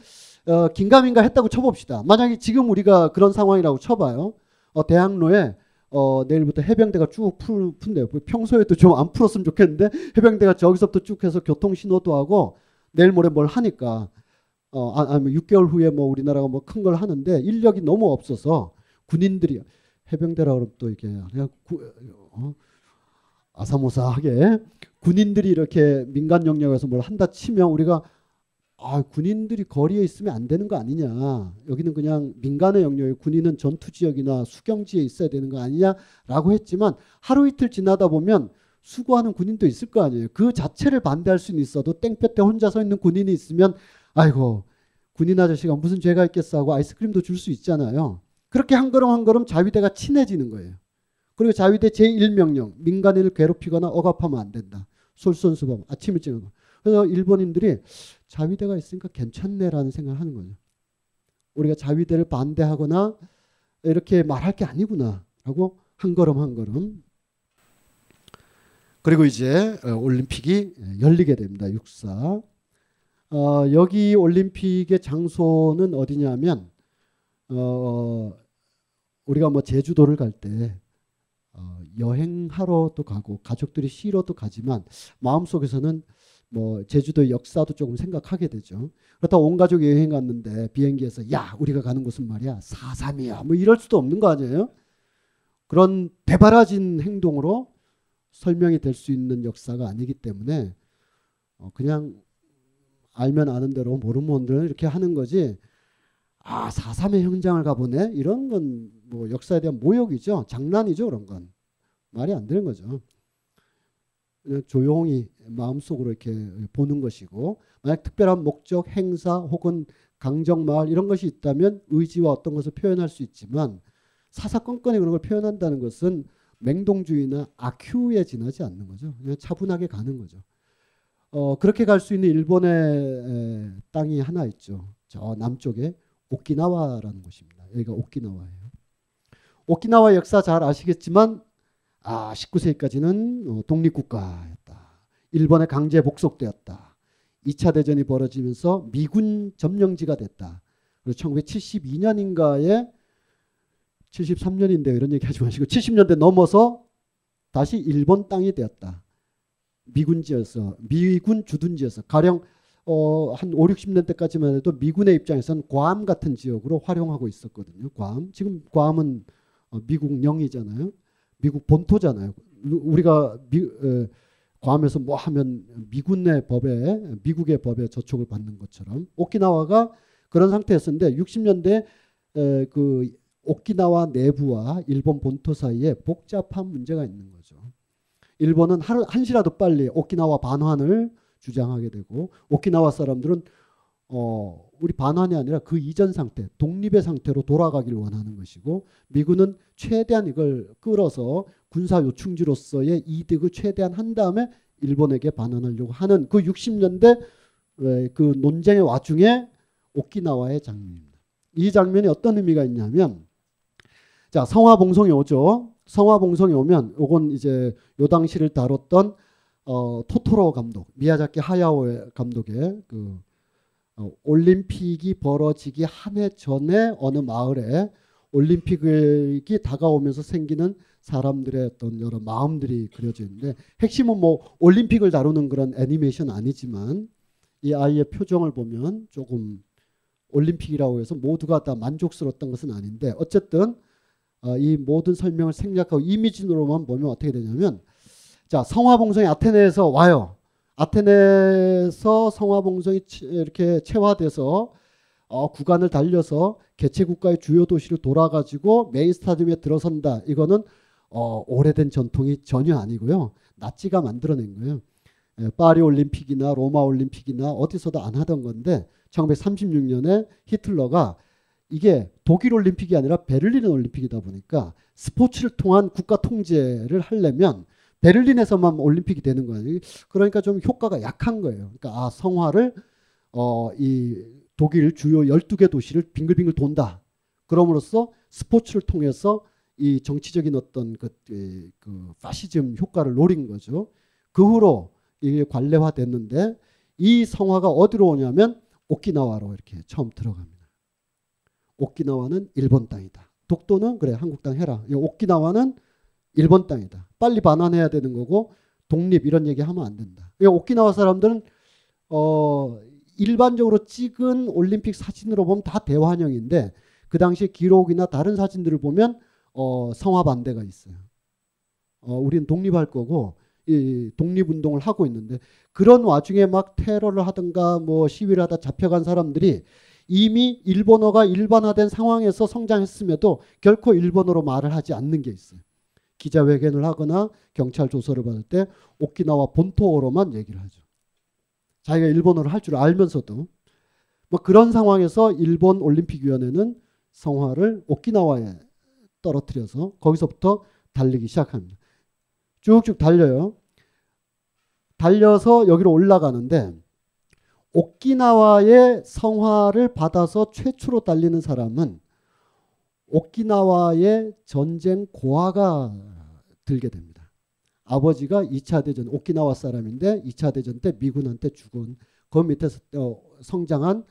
어, 긴가민가 했다고 쳐봅시다. 만약에 지금 우리가 그런 상황이라고 쳐봐요. 어, 대학로에 어, 내일부터 해병대가 쭉 풀, 푼대요. 평소에도 좀 안 풀었으면 좋겠는데 해병대가 저기서부터 쭉 해서 교통 신호도 하고 내일 모레 뭘 하니까 어, 아, 아니 6개월 후에 뭐 우리나라가 뭐 큰 걸 하는데 인력이 너무 없어서 군인들이 해병대라 그러면 또 이게 그냥 구, 어, 아사모사하게 군인들이 이렇게 민간 영역에서 뭘 한다 치면 우리가 아, 군인들이 거리에 있으면 안 되는 거 아니냐. 여기는 그냥 민간의 영역에 군인은 전투 지역이나 수경지에 있어야 되는 거 아니냐라고 했지만 하루 이틀 지나다 보면 수고하는 군인도 있을 거 아니에요. 그 자체를 반대할 수는 있어도 땡볕에 혼자 서 있는 군인이 있으면 아이고 군인 아저씨가 무슨 죄가 있겠어 하고 아이스크림도 줄 수 있잖아요. 그렇게 한 걸음 한 걸음 자위대가 친해지는 거예요. 그리고 자위대 제1명령 민간인을 괴롭히거나 억압하면 안 된다. 솔선수범 아침 일찍. 그래서 일본인들이 자위대가 있으니까 괜찮네라는 생각을 하는 거죠. 우리가 자위대를 반대하거나 이렇게 말할 게 아니구나라고 한 걸음 한 걸음. 그리고 이제 어, 올림픽이 열리게 됩니다. 육사. 어, 여기 올림픽의 장소는 어디냐면 어, 우리가 뭐 제주도를 갈때 어, 여행하러도 가고 가족들이 쉬러도 가지만 마음속에서는 뭐 제주도의 역사도 조금 생각하게 되죠. 그렇다 온 가족이 여행 갔는데 비행기에서 야 우리가 가는 곳은 말이야 사삼이야 뭐 이럴 수도 없는 거 아니에요? 그런 대바라진 행동으로 설명이 될 수 있는 역사가 아니기 때문에 어 그냥 알면 아는 대로 모르는 분들은 이렇게 하는 거지. 아 사삼의 현장을 가보네 이런 건 뭐 역사에 대한 모욕이죠. 장난이죠 그런 건 말이 안 되는 거죠. 조용히 마음속으로 이렇게 보는 것이고 만약 특별한 목적, 행사 혹은 강정 마을 이런 것이 있다면 의지와 어떤 것을 표현할 수 있지만 사사건건에 그런 걸 표현한다는 것은 맹동주의나 아큐에 지나지 않는 거죠. 그냥 차분하게 가는 거죠. 어, 그렇게 갈 수 있는 일본의 땅이 하나 있죠. 저 남쪽에 오키나와라는 곳입니다. 여기가 오키나와예요. 오키나와 역사 잘 아시겠지만 아 19세기까지는 어, 독립국가였다. 일본에 강제 복속되었다. 2차 대전이 벌어지면서 미군 점령지가 됐다. 그리고 1972년인가에 73년인데 이런 얘기 하지 마시고 70년대 넘어서 다시 일본 땅이 되었다. 미군지에서 미군 주둔지에서 가령 어, 한 5, 60년대까지만 해도 미군의 입장에서는 괌 같은 지역으로 활용하고 있었거든요. 괌. 지금 괌은 어, 미국 영이잖아요. 미국 본토잖아요. 우리가 미, 에, 괌에서 뭐 하면 미군의 법에 미국의 법에 저촉을 받는 것처럼 오키나와가 그런 상태였었는데 60년대 에, 그 오키나와 내부와 일본 본토 사이에 복잡한 문제가 있는 거죠. 일본은 하루 한시라도 빨리 오키나와 반환을 주장하게 되고 오키나와 사람들은 어 우리 반환이 아니라 그 이전 상태, 독립의 상태로 돌아가길 원하는 것이고 미군은 최대한 이걸 끌어서 군사 요충지로서의 이득을 최대한 한 다음에 일본에게 반환하려고 하는 그 60년대 그 논쟁의 와중에 오키나와의 장면입니다. 이 장면이 어떤 의미가 있냐면 자 성화 봉송이 오죠. 성화 봉송이 오면 요건 이제 요 당시를 다뤘던 어, 토토로 감독 미야자키 하야오 감독의 그 어, 올림픽이 벌어지기 한 해 전에 어느 마을에 올림픽이 다가오면서 생기는 사람들의 어떤 여러 마음들이 그려져 있는데 핵심은 뭐 올림픽을 다루는 그런 애니메이션 아니지만 이 아이의 표정을 보면 조금 올림픽이라고 해서 모두가 다 만족스러웠던 것은 아닌데 어쨌든 어, 이 모든 설명을 생략하고 이미진으로만 보면 어떻게 되냐면 자 성화봉송이 아테네에서 와요. 아테네에서 성화봉송이 이렇게 체화돼서 어, 구간을 달려서 개체 국가의 주요 도시를 돌아가지고 메인 스타디움에 들어선다. 이거는 어, 오래된 전통이 전혀 아니고요. 나치가 만들어낸 거예요. 예, 파리 올림픽이나 로마 올림픽이나 어디서도 안 하던 건데 1936년에 히틀러가 이게 독일 올림픽이 아니라 베를린 올림픽이다 보니까 스포츠를 통한 국가 통제를 하려면 베를린에서만 올림픽이 되는 거예요. 그러니까 좀 효과가 약한 거예요. 그러니까 아, 성화를 어, 이 독일 주요 12개 도시를 빙글빙글 돈다. 그럼으로써 스포츠를 통해서 이 정치적인 어떤 그, 그 파시즘 효과를 노린 거죠. 그 후로 이게 관례화 됐는데 이 성화가 어디로 오냐면 오키나와로 이렇게 처음 들어갑니다. 오키나와는 일본 땅이다. 독도는 그래 한국 땅 해라. 오키나와는 일본 땅이다. 빨리 반환해야 되는 거고 독립 이런 얘기 하면 안 된다. 오키나와 사람들은 어 일반적으로 찍은 올림픽 사진으로 보면 다 대환영인데 그 당시 기록이나 다른 사진들을 보면 어 성화 반대가 있어요. 어 우리는 독립할 거고 이 독립운동을 하고 있는데 그런 와중에 막 테러를 하든가 뭐 시위를 하다 잡혀간 사람들이 이미 일본어가 일반화된 상황에서 성장했음에도 결코 일본어로 말을 하지 않는 게 있어요. 기자회견을 하거나 경찰 조서를 받을 때 오키나와 본토어로만 얘기를 하죠. 자기가 일본어를 할 줄 알면서도 뭐 그런 상황에서 일본 올림픽위원회는 성화를 오키나와에 떨어뜨려서 거기서부터 달리기 시작합니다. 쭉쭉 달려요. 달려서 여기로 올라가는데 오키나와의 성화를 받아서 최초로 달리는 사람은 오키나와의 전쟁 고아가 들게 됩니다. 아버지가 2차 대전 오키나와 사람인데 2차 대전 때 미군한테 죽은 그 밑에서 어, 성장한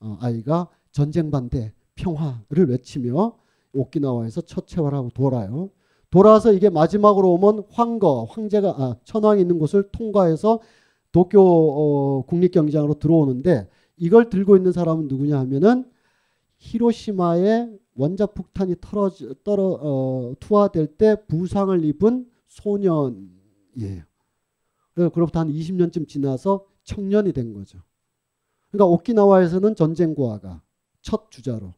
어, 아이가 전쟁 반대 평화를 외치며 오키나와에서 첫 체활하고 돌아요. 돌아서 이게 마지막으로 오면 황거 황제가 아, 천황이 있는 곳을 통과해서 도쿄 어, 국립경기장으로 들어오는데 이걸 들고 있는 사람은 누구냐 하면은 히로시마에 원자폭탄이 털어져, 떨어 어, 투하될 때 부상을 입은 소년이에요. 그래서 그로부터 한 20년쯤 지나서 청년이 된 거죠. 그러니까 오키나와에서는 전쟁고아가 첫 주자로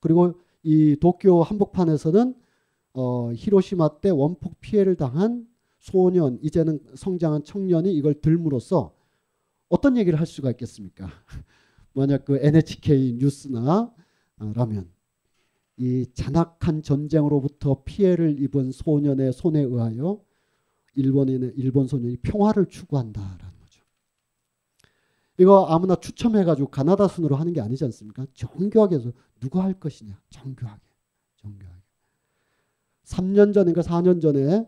그리고 이 도쿄 한복판에서는 어, 히로시마 때 원폭 피해를 당한 소년 이제는 성장한 청년이 이걸 들므로써 어떤 얘기를 할 수가 있겠습니까? 만약 그 NHK 뉴스나 어, 라면 이 잔악한 전쟁으로부터 피해를 입은 소년의 손에 의하여 일본인의 일본 소년이 평화를 추구한다라는 거죠. 이거 아무나 추첨해가지고 가나다 순으로 하는 게 아니지 않습니까? 정교하게 해서 누가 할 것이냐 정교하게 정교하게. 3년 전인가 4년 전에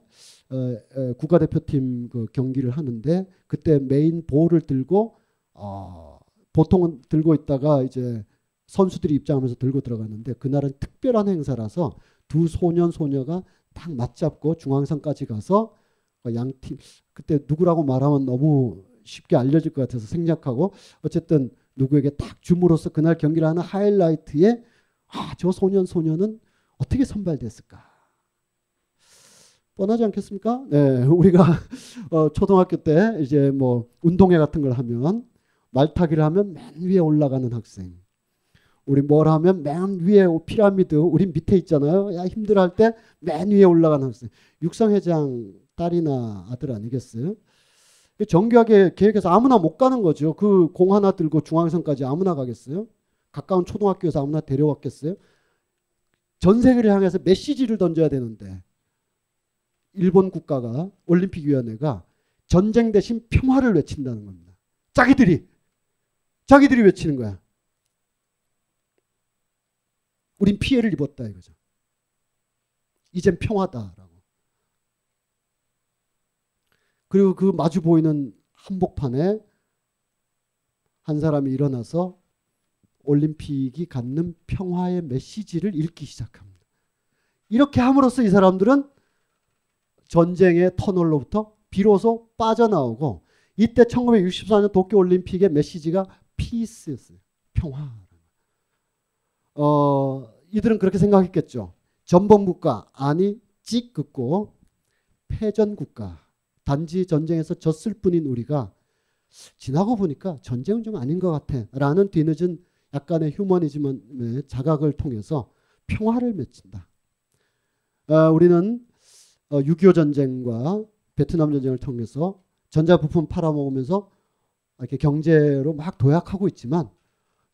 어, 어, 국가대표팀 그 경기를 하는데 그때 메인 볼을 들고 어, 보통은 들고 있다가 이제 선수들이 입장하면서 들고 들어갔는데 그날은 특별한 행사라서 두 소년 소녀가 딱 맞잡고 중앙선까지 가서 그 양팀 그때 누구라고 말하면 너무 쉽게 알려질 것 같아서 생략하고 어쨌든 누구에게 딱 줌으로써 그날 경기를 하는 하이라이트에 아, 저 소년 소녀는 어떻게 선발됐을까? 뻔하지 않겠습니까? 네, 우리가 어, 초등학교 때 이제 뭐 운동회 같은 걸 하면 말타기를 하면 맨 위에 올라가는 학생. 우리 뭘 하면 맨 위에 피라미드 우리 밑에 있잖아요. 야 힘들어 할 때 맨 위에 올라가는 학생. 육상 회장 딸이나 아들 아니겠어요? 정교하게 계획해서 아무나 못 가는 거죠. 그 공 하나 들고 중앙선까지 아무나 가겠어요? 가까운 초등학교에서 아무나 데려왔겠어요? 전 세계를 향해서 메시지를 던져야 되는데 일본 국가가 올림픽위원회가 전쟁 대신 평화를 외친다는 겁니다. 자기들이 자기들이 외치는 거야. 우린 피해를 입었다 이거죠. 이젠 평화다라고. 그리고 그 마주 보이는 한복판에 한 사람이 일어나서 올림픽이 갖는 평화의 메시지를 읽기 시작합니다. 이렇게 함으로써 이 사람들은 전쟁의 터널로부터 비로소 빠져나오고 이때 1964년 도쿄올림픽의 메시지가 피스였어요. 평화. 어, 이들은 그렇게 생각했겠죠. 전범국가 아니 찍 긋고 패전국가 단지 전쟁에서 졌을 뿐인 우리가 지나고 보니까 전쟁은 좀 아닌 것 같아 라는 뒤늦은 약간의 휴머니즘의 자각을 통해서 평화를 외친다. 어, 우리는 어, 6.25 전쟁과 베트남 전쟁을 통해서 전자부품 팔아먹으면서 이렇게 경제로 막 도약하고 있지만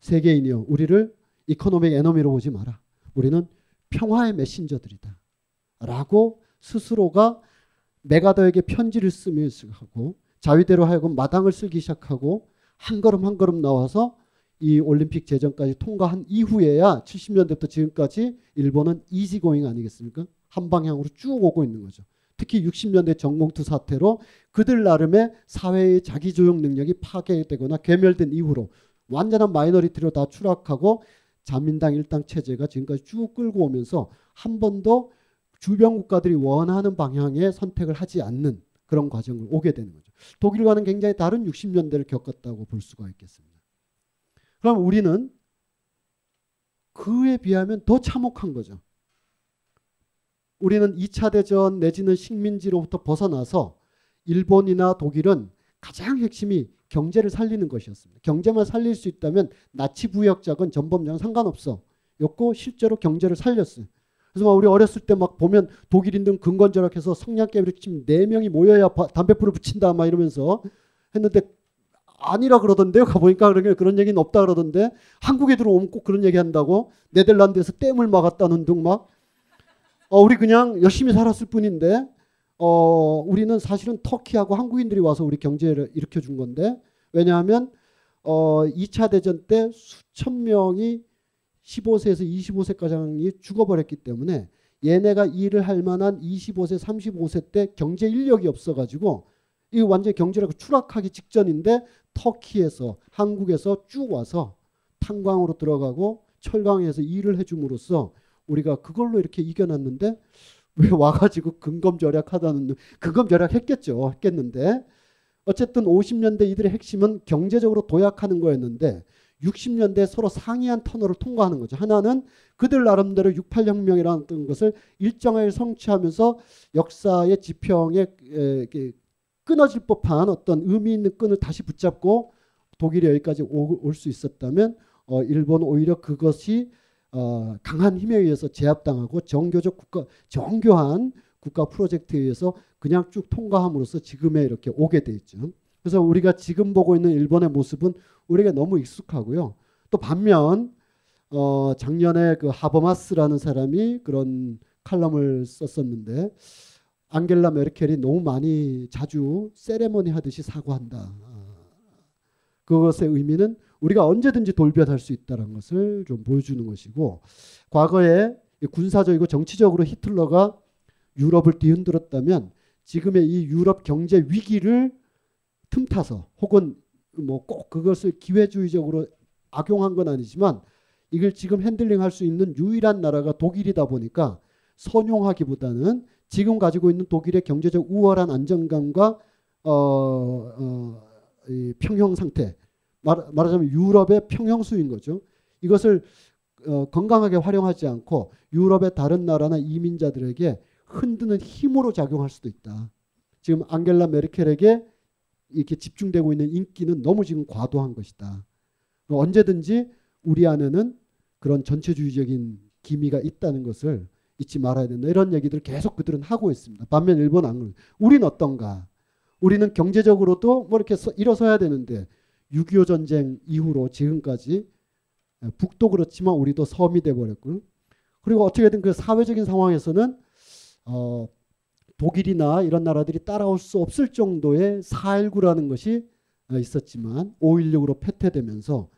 세계인이요 우리를 economic animal로 보지 마라. 우리는 평화의 메신저들이다. 라고 스스로가 맥아더에게 편지를 쓰며 하고 자위대로 하여금 마당을 쓸기 시작하고 한 걸음 한 걸음 나와서 이 올림픽 재정까지 통과한 이후에야 70년대부터 지금까지 일본은 이지고잉 아니겠습니까? 한 방향으로 쭉 오고 있는 거죠. 특히 60년대 정봉투 사태로 그들 나름의 사회의 자기 조용 능력이 파괴되거나 괴멸된 이후로 완전한 마이너리티로 다 추락하고 자민당 일당 체제가 지금까지 쭉 끌고 오면서 한 번도 주변 국가들이 원하는 방향의 선택을 하지 않는 그런 과정을 오게 되는 거죠. 독일과는 굉장히 다른 60년대를 겪었다고 볼 수가 있겠습니다. 그럼 우리는 그에 비하면 더 참혹한 거죠. 우리는 2차 대전 내지는 식민지로부터 벗어나서 일본이나 독일은 가장 핵심이 경제를 살리는 것이었습니다. 경제만 살릴 수 있다면 나치 부역자건 전범자건 상관없어. 였고 실제로 경제를 살렸어요. 그래서 막 우리 어렸을 때 막 보면 독일인들 근건 절약해서 성냥개비를 치면 네 명이 모여야 담배불을 붙인다 막 이러면서 했는데 아니라 그러던데요. 가보니까 그런, 그런 얘기는 없다 그러던데 한국에 들어오면 꼭 그런 얘기 한다고 네덜란드에서 댐을 막았다는 등 막 어, 우리 그냥 열심히 살았을 뿐인데 어, 우리는 사실은 터키하고 한국인들이 와서 우리 경제를 일으켜 준 건데 왜냐하면 어, 2차 대전 때 수천 명이 15세에서 25세까지 죽어버렸기 때문에 얘네가 일을 할 만한 25세, 35세 때 경제 인력이 없어가지고 이 완전히 경제력 추락하기 직전인데 터키에서 한국에서 쭉 와서 탄광으로 들어가고 철강에서 일을 해줌으로써 우리가 그걸로 이렇게 이겨놨는데 왜 와가지고 근검 절약하다는 근검 절약했겠죠 했겠는데 어쨌든 50년대 이들의 핵심은 경제적으로 도약하는 거였는데 60년대 서로 상이한 터널을 통과하는 거죠. 하나는 그들 나름대로 68혁명이라는 것을 일정하게 성취하면서 역사의 지평에 끊어질 법한 어떤 의미 있는 끈을 다시 붙잡고 독일이 여기까지 올 수 있었다면 어, 일본 오히려 그것이 어, 강한 힘에 의해서 제압당하고 정교적 국가 정교한 국가 프로젝트에 의해서 그냥 쭉 통과함으로써 지금에 이렇게 오게 돼 있죠. 그래서 우리가 지금 보고 있는 일본의 모습은 우리가 너무 익숙하고요. 또 반면 어, 작년에 그 하버마스라는 사람이 그런 칼럼을 썼었는데 앙겔라 메르켈이 너무 많이 자주 세레머니 하듯이 사과한다. 그것의 의미는 우리가 언제든지 돌변할 수 있다는 것을 좀 보여주는 것이고 과거에 군사적이고 정치적으로 히틀러가 유럽을 뒤흔들었다면 지금의 이 유럽 경제 위기를 틈타서 혹은 뭐 꼭 그것을 기회주의적으로 악용한 건 아니지만 이걸 지금 handling 할 수 있는 유일한 나라가 독일이다 보니까 선용하기보다는 지금 가지고 있는 독일의 경제적 우월한 안정감과 어, 어, 평형 상태 말, 말하자면 유럽의 평형수인 거죠. 이것을 어, 건강하게 활용하지 않고 유럽의 다른 나라나 이민자들에게 흔드는 힘으로 작용할 수도 있다. 지금 앙겔라 메르켈에게 이렇게 집중되고 있는 인기는 너무 지금 과도한 것이다. 언제든지 우리 안에는 그런 전체주의적인 기미가 있다는 것을 잊지 말아야 된다. 이런 얘기들을 계속 그들은 하고 있습니다. 반면 일본 안 우리는 어떤가? 우리는 경제적으로도 뭐 이렇게 서, 일어서야 되는데 6.25 전쟁 이후로 지금까지 북도 그렇지만 우리도 섬이 돼버렸고 그리고 어떻게든 그 사회적인 상황에서는 어, 독일이나 이런 나라들이 따라올 수 없을 정도의 4.19라는 것이 있었지만 5.16으로 패퇴되면서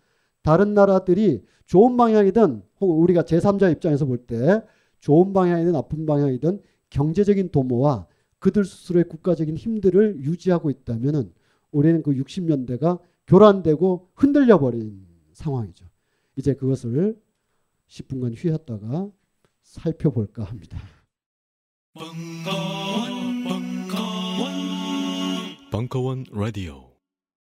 다른 나라들이 좋은 방향이든 혹은 우리가 제3자 입장에서 볼 때 좋은 방향이든 나쁜 방향이든 경제적인 도모와 그들 스스로의 국가적인 힘들을 유지하고 있다면 우리는 그 60년대가 교란되고 흔들려 버린 상황이죠. 이제 그것을 10분간 쉬었다가 살펴볼까 합니다. 벙커원, 벙커원, 벙커원 라디오.